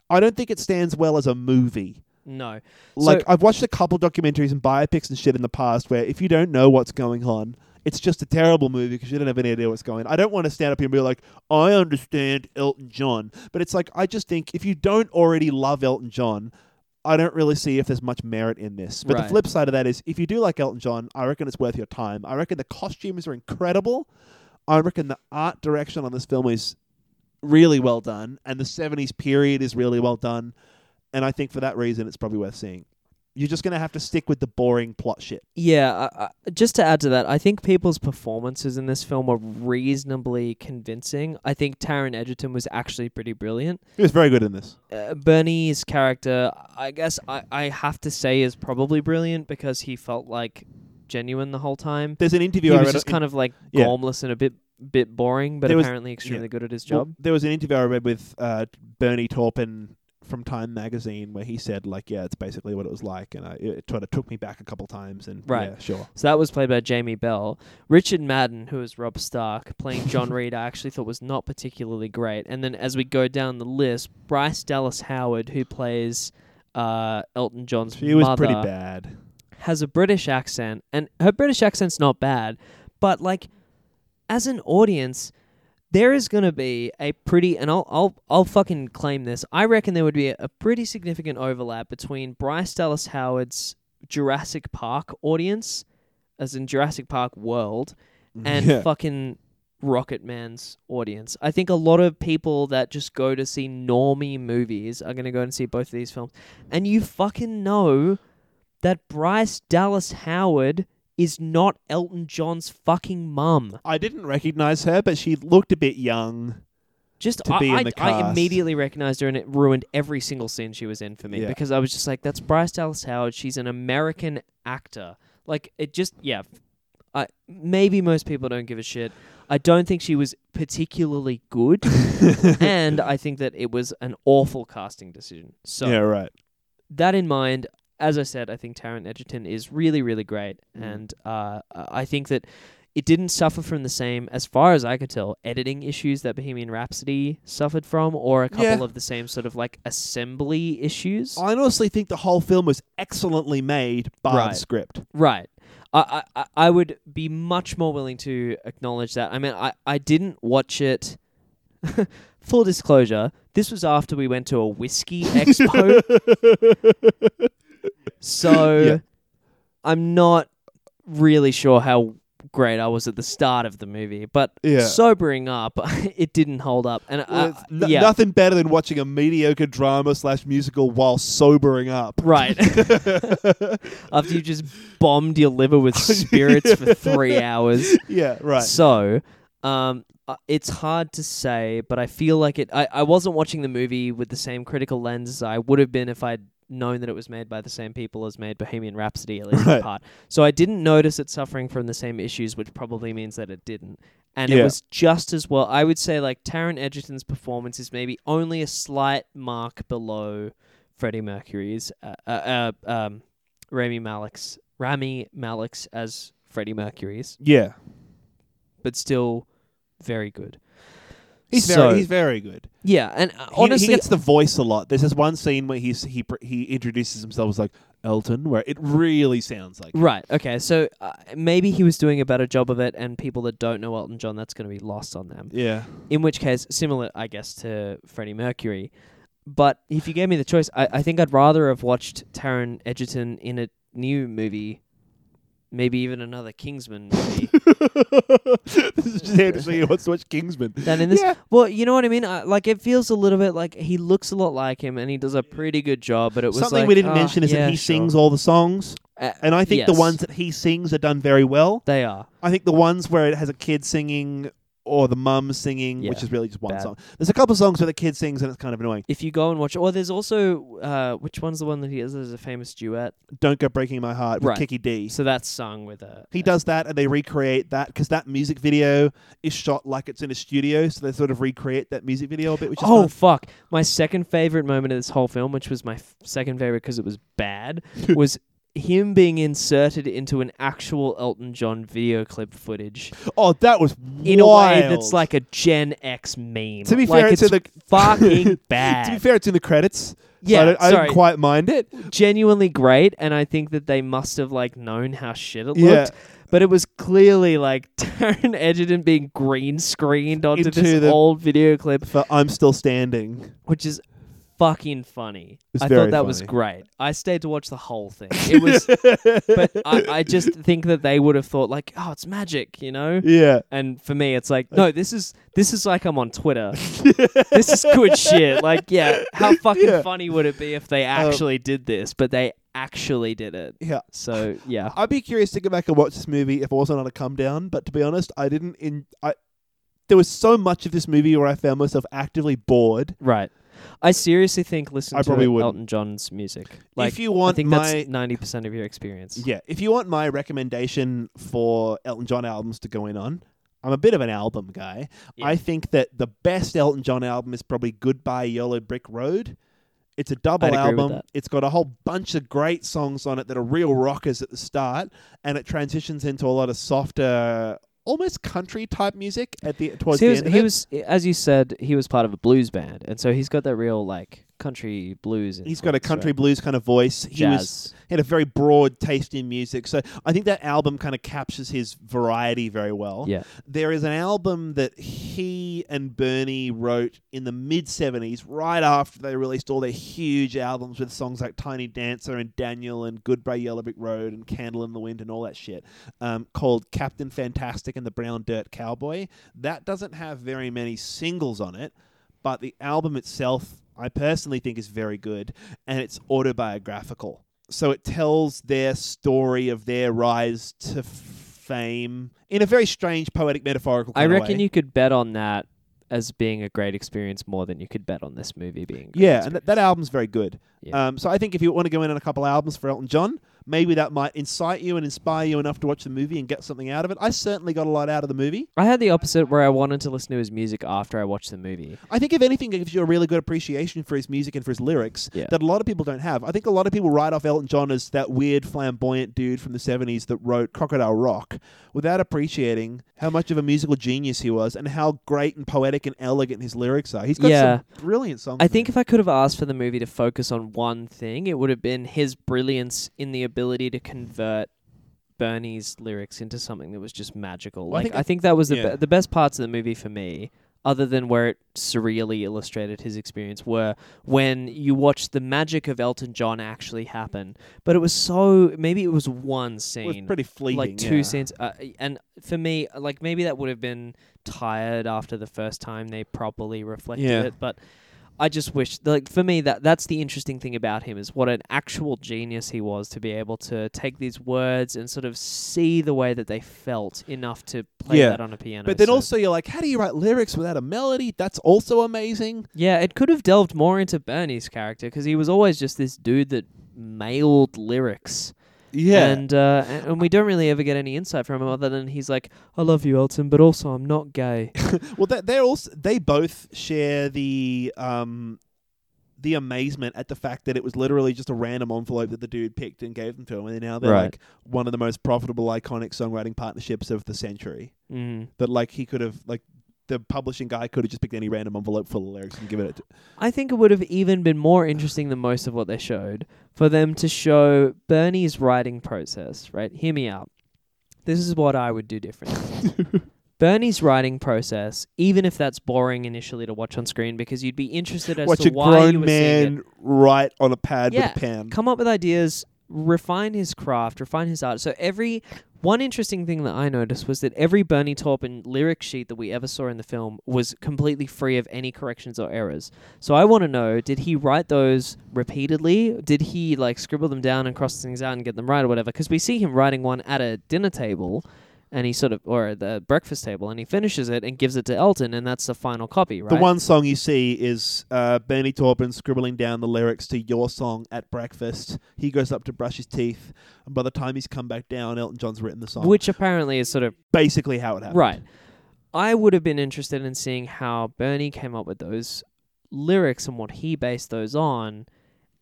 I don't think it stands well as a movie. no, Like So- I've watched a couple documentaries and biopics and shit in the past where if you don't know what's going on, it's just a terrible movie because you don't have any idea what's going on. I don't want to stand up here and be like, I understand Elton John. But it's like, I just think if you don't already love Elton John, I don't really see if there's much merit in this. But Right. the flip side of that is if you do like Elton John, I reckon it's worth your time. I reckon the costumes are incredible. I reckon the art direction on this film is really well done. And the 70s period is really well done. And I think for that reason, it's probably worth seeing. You're just going to have to stick with the boring plot shit. yeah. I, I, just to add to that, I think people's performances in this film were reasonably convincing. I think Taron Egerton was actually pretty brilliant. He was very good in this. Uh, Bernie's character, I guess I, I have to say, is probably brilliant because he felt like genuine the whole time. There's an interview He I was read. just kind of like [LAUGHS] yeah. gormless and a bit bit boring, but There was- apparently extremely yeah. good at his well, job. there was an interview I read with uh, Bernie Taupin from Time magazine where he said like, yeah, it's basically what it was like, and I, it sort of took me back a couple times, and Right. yeah, sure. So that was played by Jamie Bell. Richard Madden, who is Robb Stark, playing John [LAUGHS] Reid, I actually thought was not particularly great. And then as we go down the list, Bryce Dallas Howard, who plays uh, Elton John's She was pretty bad. Has a British accent, and her British accent's not bad, but like as an audience, there is going to be a pretty, and I'll I'll I'll fucking claim this. I reckon there would be a, a pretty significant overlap between Bryce Dallas Howard's Jurassic Park audience, as in Jurassic Park World, and yeah. fucking Rocketman's audience. I think a lot of people that just go to see normie movies are going to go and see both of these films. And you fucking know that Bryce Dallas Howard is not Elton John's fucking mum. I didn't recognize her, but she looked a bit young. Just To I, be in I, the I immediately recognized her and it ruined every single scene she was in for me Yeah. because I was just like, that's Bryce Dallas Howard. She's an American actor. Like it just yeah. I maybe most people don't give a shit. I don't think she was particularly good, [LAUGHS] and I think that it was an awful casting decision. So yeah, right. that in mind, as I said, I think Taron Egerton is really, really great, Mm. and uh, I think that it didn't suffer from the same, as far as I could tell, editing issues that Bohemian Rhapsody suffered from, or a couple Yeah. of the same sort of like assembly issues. I honestly think the whole film was excellently made by Right. the script. Right. I, I, I- I would be much more willing to acknowledge that. I mean, I, I didn't watch it. [LAUGHS] Full disclosure, this was after we went to a whiskey [LAUGHS] expo. [LAUGHS] so Yeah. I'm not really sure how great I was at the start of the movie, but Yeah. sobering up, [LAUGHS] it didn't hold up. And Well, uh, no- yeah, Nothing better than watching a mediocre drama slash musical while sobering up. right. [LAUGHS] after you just bombed your liver with [LAUGHS] spirits for three hours. yeah, right. So, um, uh, it's hard to say, but I feel like it. I, I wasn't watching the movie with the same critical lens as I would have been if I'd known that it was made by the same people as made Bohemian Rhapsody, at least in part. So I didn't notice it suffering from the same issues, which probably means that it didn't. And it was just as well. I would say like Taron Egerton's performance is maybe only a slight mark below Freddie Mercury's. Uh, uh, uh, um, Rami Malek's Rami Malek's as Freddie Mercury's yeah. but still very good. He's So- very he's very good. Yeah, and uh, honestly, he gets the voice a lot. There's this one scene where he's he he introduces himself as like Elton, where it really sounds like right. Okay, so uh, maybe he was doing a better job of it, and people that don't know Elton John, that's going to be lost on them. yeah. In which case, similar, I guess, to Freddie Mercury. But if you gave me the choice, I, I think I'd rather have watched Taron Egerton in a new movie, maybe even another Kingsman [LAUGHS] movie, this is just Anderson who wants to watch Kingsman. than in this. Yeah. Well, you know what I mean. I, like it feels a little bit like he looks a lot like him, and he does a pretty good job. But it was Something like, we didn't ah, mention is yeah, that he sure. sings all the songs, Uh, and I think the ones that he sings are done very well. they are. I think the ones where it has a kid singing or the mum singing, which is really just one bad. song. There's a couple songs where the kid sings and it's kind of annoying. if you go and watch, or there's also uh, which one's the one that he has as a famous duet? Don't Go Breaking My Heart with Right. Kiki Dee. So that's sung with a. He does that, and they recreate that because that music video is shot like it's in a studio, so they sort of recreate that music video a bit, which is Oh fun. fuck! My second favorite moment of this whole film, which was my f- second favorite because it was bad, [LAUGHS] was him being inserted into an actual Elton John video clip footage Oh, that was in wild. a way that's like a Gen X meme. To be like fair, it's to the [LAUGHS] fucking bad. [LAUGHS] to be fair, it's in the credits. so yeah, I, don't, I didn't quite mind it. genuinely great, and I think that they must have like known how shit it looked. Yeah. But it was clearly like [LAUGHS] Taron Egerton being green screened onto Into this the- old video clip, For I'm still standing. which is fucking funny. It's I thought that was great. I stayed to watch the whole thing. It was, but I, I just [LAUGHS] think that they would have thought like, oh, it's magic, you know. Yeah. And for me, it's like, no, this is this is like I'm on Twitter. [LAUGHS] this is good shit. Like, yeah, how [LAUGHS] fucking Yeah. Funny would it be if they um, actually did this? But they actually did it. Yeah. So yeah, I'd be curious to go back and watch this movie if it wasn't on a come down, but to be honest, I didn't in I there was so much of this movie where I found myself actively bored. right. I seriously think listen I to probably wouldn't. Elton John's music. Like, if you want I think my that's ninety percent of your experience. Yeah, if you want my recommendation for Elton John albums to go in on, I'm a bit of an album guy. Yeah. I think that the best Elton John album is probably Goodbye Yellow Brick Road. It's a double I'd agree with album. that. It's got a whole bunch of great songs on it that are real rockers at the start, and it transitions into a lot of softer, almost country type music at the towards So he the was, end of he was, as you said, he was part of a blues band, and so he's got that real like country blues. He's got a country right? blues kind of voice. He jazz. was he had a very broad taste in music. So I think that album kind of captures his variety very well. yeah, There is an album that he and Bernie wrote in the mid 70s, right after they released all their huge albums with songs like Tiny Dancer and Daniel and Goodbye Yellow Brick Road and Candle in the Wind and all that shit, um, called Captain Fantastic and the Brown Dirt Cowboy. That doesn't have very many singles on it, but the album itself, I personally think, is very good and it's autobiographical. So it tells their story of their rise to fame in a very strange, poetic, metaphorical I reckon you could bet on that as being a great experience more than you could bet on this movie being. Yeah, and that, that album's very good. Yeah. Um, so I think if you want to go in on a couple albums for Elton John, maybe that might incite you and inspire you enough to watch the movie and get something out of it. I certainly got a lot out of the movie. I had the opposite where I wanted to listen to his music after I watched the movie. I think if anything, it gives you a really good appreciation for his music and for his lyrics Yeah. that a lot of people don't have. I think a lot of people write off Elton John as that weird, flamboyant dude from the 70s that wrote Crocodile Rock without appreciating how much of a musical genius he was and how great and poetic and elegant his lyrics are. He's got Yeah. some brilliant songs. I think if I could have asked for the movie to focus on one thing, it would have been his brilliance in the ability to convert Bernie's lyrics into something that was just magical. Well, I like think I think that was the yeah. be- the best parts of the movie for me, other than where it surreally illustrated his experience, were when you watched the magic of Elton John actually happen. But it was so maybe it was one it was scene pretty fleeting. like two yeah. scenes uh, and for me like maybe that would have been tired after the first time they properly reflected Yeah. it but i just wish like for me that that's the interesting thing about him is what an actual genius he was to be able to take these words and sort of see the way that they felt enough to play Yeah. that on a piano But then So- also you're like, how do you write lyrics without a melody? That's also amazing. yeah it could have delved more into bernie's character because he was always just this dude that mailed lyrics Yeah. And, uh, and and we don't really ever get any insight from him other than he's like, "I love you, Elton, but also I'm not gay." [LAUGHS] well, they- they're also they both share the um the amazement at the fact that it was literally just a random envelope that the dude picked and gave them to him, and now they're Right. like one of the most profitable, iconic songwriting partnerships of the century. mm. That like he could have like. The publishing guy could have just picked any random envelope full of lyrics and given it to. I think it would have even been more interesting than most of what they showed for them to show Bernie's writing process. Right? Hear me out. This is what I would do differently. [LAUGHS] Bernie's writing process, even if that's boring initially to watch on screen, because you'd be interested as Watch to a why you were seeing it. man write on a pad Yeah, with a pen. come up with ideas, refine his craft, refine his art. So every one interesting thing that I noticed was that every Bernie Taupin lyric sheet that we ever saw in the film was completely free of any corrections or errors. So I want to know, did he write those repeatedly? Did he like scribble them down and cross things out and get them right or whatever? Because we see him writing one at a dinner table. And he sort of, or the breakfast table, and he finishes it and gives it to Elton, and that's the final copy, right? The one song you see is uh, Bernie Taupin scribbling down the lyrics to your song at breakfast. He goes up to brush his teeth, and by the time he's come back down, Elton John's written the song. which apparently is sort of basically how it happened. Right. I would have been interested in seeing how Bernie came up with those lyrics and what he based those on,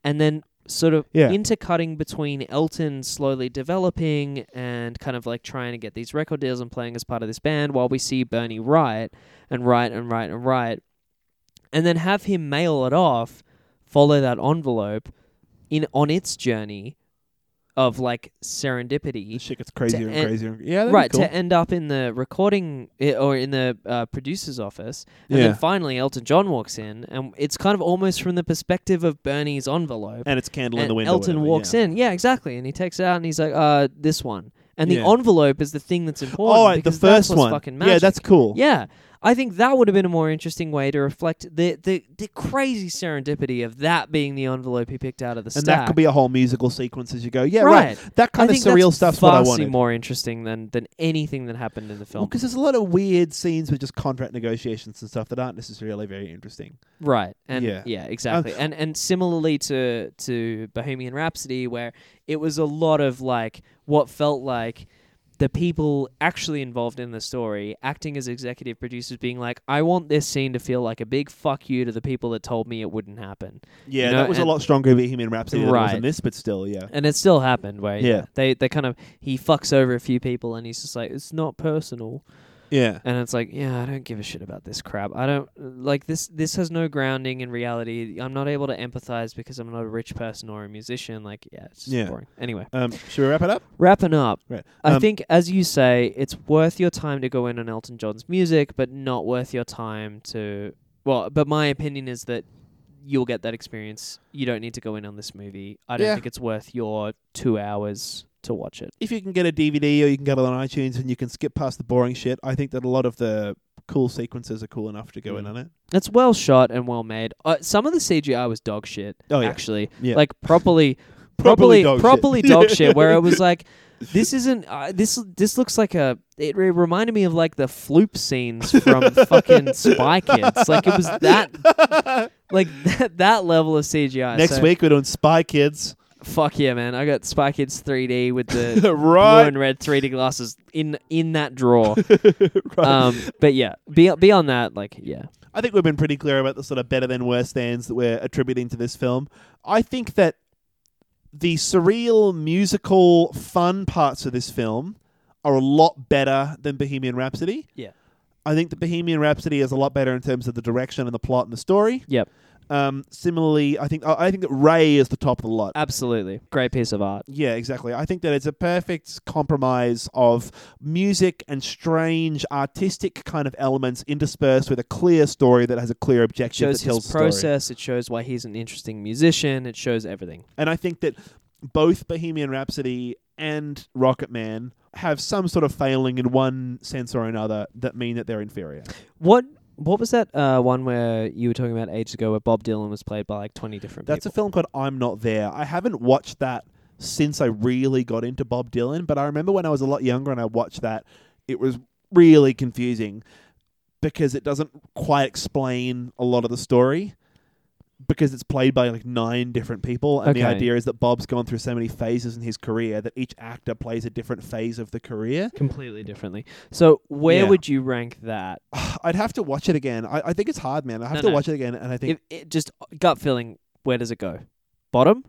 and then sort of Yeah. intercutting between Elton slowly developing and kind of like trying to get these record deals and playing as part of this band while we see Bernie write and write and write and write, and then have him mail it off, follow that envelope in on its journey of like serendipity The shit gets crazier and end- crazier. Yeah, right cool. to end up in the recording i- or in the uh, producer's office and Yeah. then finally elton john walks in and it's kind of almost from the perspective of bernie's envelope and it's candle in the window. elton walks in yeah exactly and he takes it out and he's like uh this one and the envelope is the thing that's important Oh, right, the first one. fucking Yeah, that's cool. yeah I think that would have been a more interesting way to reflect the, the, the crazy serendipity of that being the envelope he picked out of the And stack. that could be a whole musical sequence as you go. Yeah, right. right. That kind I of surreal stuff's what I wanted. more interesting than than anything that happened in the Well, film. because there's a lot of weird scenes with just contract negotiations and stuff that aren't necessarily very interesting. Right. And Yeah. yeah, exactly. and and similarly to to Bohemian Rhapsody where it was a lot of like what felt like the people actually involved in the story acting as executive producers being like i want this scene to feel like a big fuck you to the people that told me it wouldn't happen Yeah, You know, that was a lot stronger in Bohemian Rhapsody than it was in this, but still, yeah. and it still happened where Yeah. they they kind of he fucks over a few people and he's just like it's not personal Yeah. and it's like yeah i don't give a shit about this crap i don't like this this has no grounding in reality i'm not able to empathize because i'm not a rich person or a musician like yeah it's Yeah. boring anyway Um, should we wrap it up? wrapping up Right. I Um, think, as you say, it's worth your time to go in on Elton John's music, but not worth your time to. Well, but my opinion is that you'll get that experience. You don't need to go in on this movie. I don't Yeah. think it's worth your two hours to watch it. if you can get a DVD or you can get it on iTunes and you can skip past the boring shit, I think that a lot of the cool sequences are cool enough to go in Mm. on it. It's well shot and well made. Uh, some of the CGI was dog shit. Oh, yeah. actually, Yeah. like properly, [LAUGHS] Properly properly, dog shit. dog shit. Where it was [LAUGHS] like, this isn't. Uh, this this looks like a. It re- reminded me of like the floop scenes from [LAUGHS] fucking Spy Kids. Like it was that, like that that level of CGI. Next So, week we're doing Spy Kids. Fuck yeah, man! I got Spy Kids 3D with the [LAUGHS] blue and red 3D glasses in in that drawer. [LAUGHS] right. Um, but yeah, be, beyond that, like yeah, I think we've been pretty clear about the sort of better than worse stands that we're attributing to this film. I think that the surreal, musical, fun parts of this film are a lot better than Bohemian Rhapsody. Yeah. I think the Bohemian Rhapsody is a lot better in terms of the direction and the plot and the story. Yep. Um, similarly, I think I think that Ray is the top of the lot. absolutely great piece of art. Yeah, exactly. I think that it's a perfect compromise of music and strange artistic kind of elements interspersed with a clear story that has a clear It objective shows that tells his process. It shows why he's an interesting musician. It shows everything. And I think that both Bohemian Rhapsody and Rocketman have some sort of failing in one sense or another that mean that they're inferior. What what was that uh, one where you were talking about ages ago, where Bob Dylan was played by like twenty different people? That's a film called I'm Not There. I haven't watched that since I really got into Bob Dylan, but I remember when I was a lot younger and I watched that, it was really confusing because it doesn't quite explain a lot of the story because it's played by like nine different people and the idea is that Bob's gone through so many phases in his career that each actor plays a different phase of the career. completely differently. So where Yeah. would you rank that? [SIGHS] I'd have to watch it again. I, I think it's hard, man. I have No, to no. watch it again and I think If it, just gut feeling, where does it go? Bottom,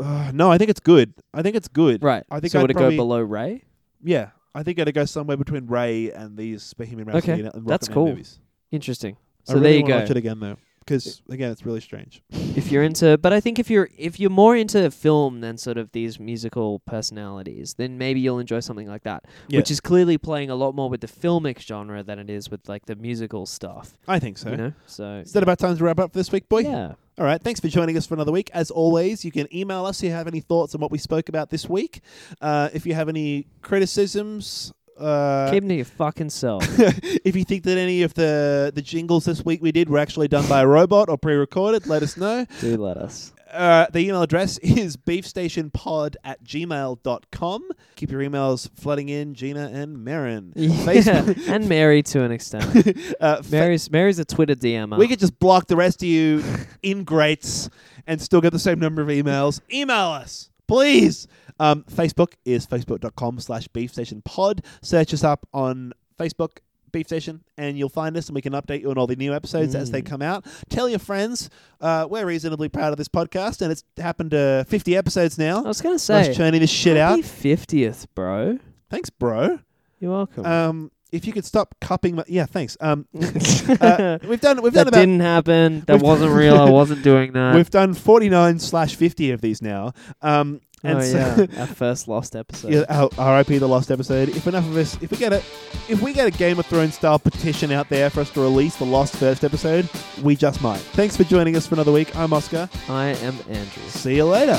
uh, [SIGHS] no, I think it's good. I think it's good. right? I think so I'd would it probably- go below Ray? Yeah, I think it'd go somewhere between Ray and these Bohemian Rhapsody Okay, and, and that's Rocketman cool. movies. Interesting. So really there you go. Watch it again though, because again, it's really strange. if you're into but i think if you're if you're more into film than sort of these musical personalities then maybe you'll enjoy something like that Yeah. which is clearly playing a lot more with the filmic genre than it is with like the musical stuff I think so. you know so Is that about time to wrap up for this week, boy? yeah All right. Thanks for joining us for another week. As always, you can email us if you have any thoughts on what we spoke about this week. Uh, if you have any criticisms. Uh, keep them to your fucking self [LAUGHS] if you think that any of the the jingles this week we did were actually done by a robot or pre-recorded, let us know. [LAUGHS] do let us Uh, the email address is beefstationpod at gmail.com. Keep your emails flooding in, Gina and Marin. [LAUGHS] yeah. And mary to an extent Uh, mary's mary's a twitter dm we could just block the rest of you ingrates and still get the same number of emails. Email us, please. Um, Facebook is facebook.com slash beefstationpod. Search us up on Facebook, Beef Station, and you'll find us and we can update you on all the new episodes as they Mm. come out. Tell your friends. Uh, we're reasonably proud of this podcast and it's happened to 50 episodes now. i was gonna Us say churning this shit out. 50th bro Thanks, bro. you're welcome Um, if you could stop cupping my... Yeah, thanks. Um, [LAUGHS] uh, we've done we've done that about didn't happen that wasn't [LAUGHS] real i wasn't doing that We've done 49 slash 50 of these now. Um, and oh so, yeah, [LAUGHS] our first lost episode. yeah, our R.I.P. the lost episode. If enough of us, if we get a, if we get a Game of Thrones style petition out there for us to release the lost first episode, we just might. Thanks for joining us for another week. I'm Oscar. I am Andrew. See you later.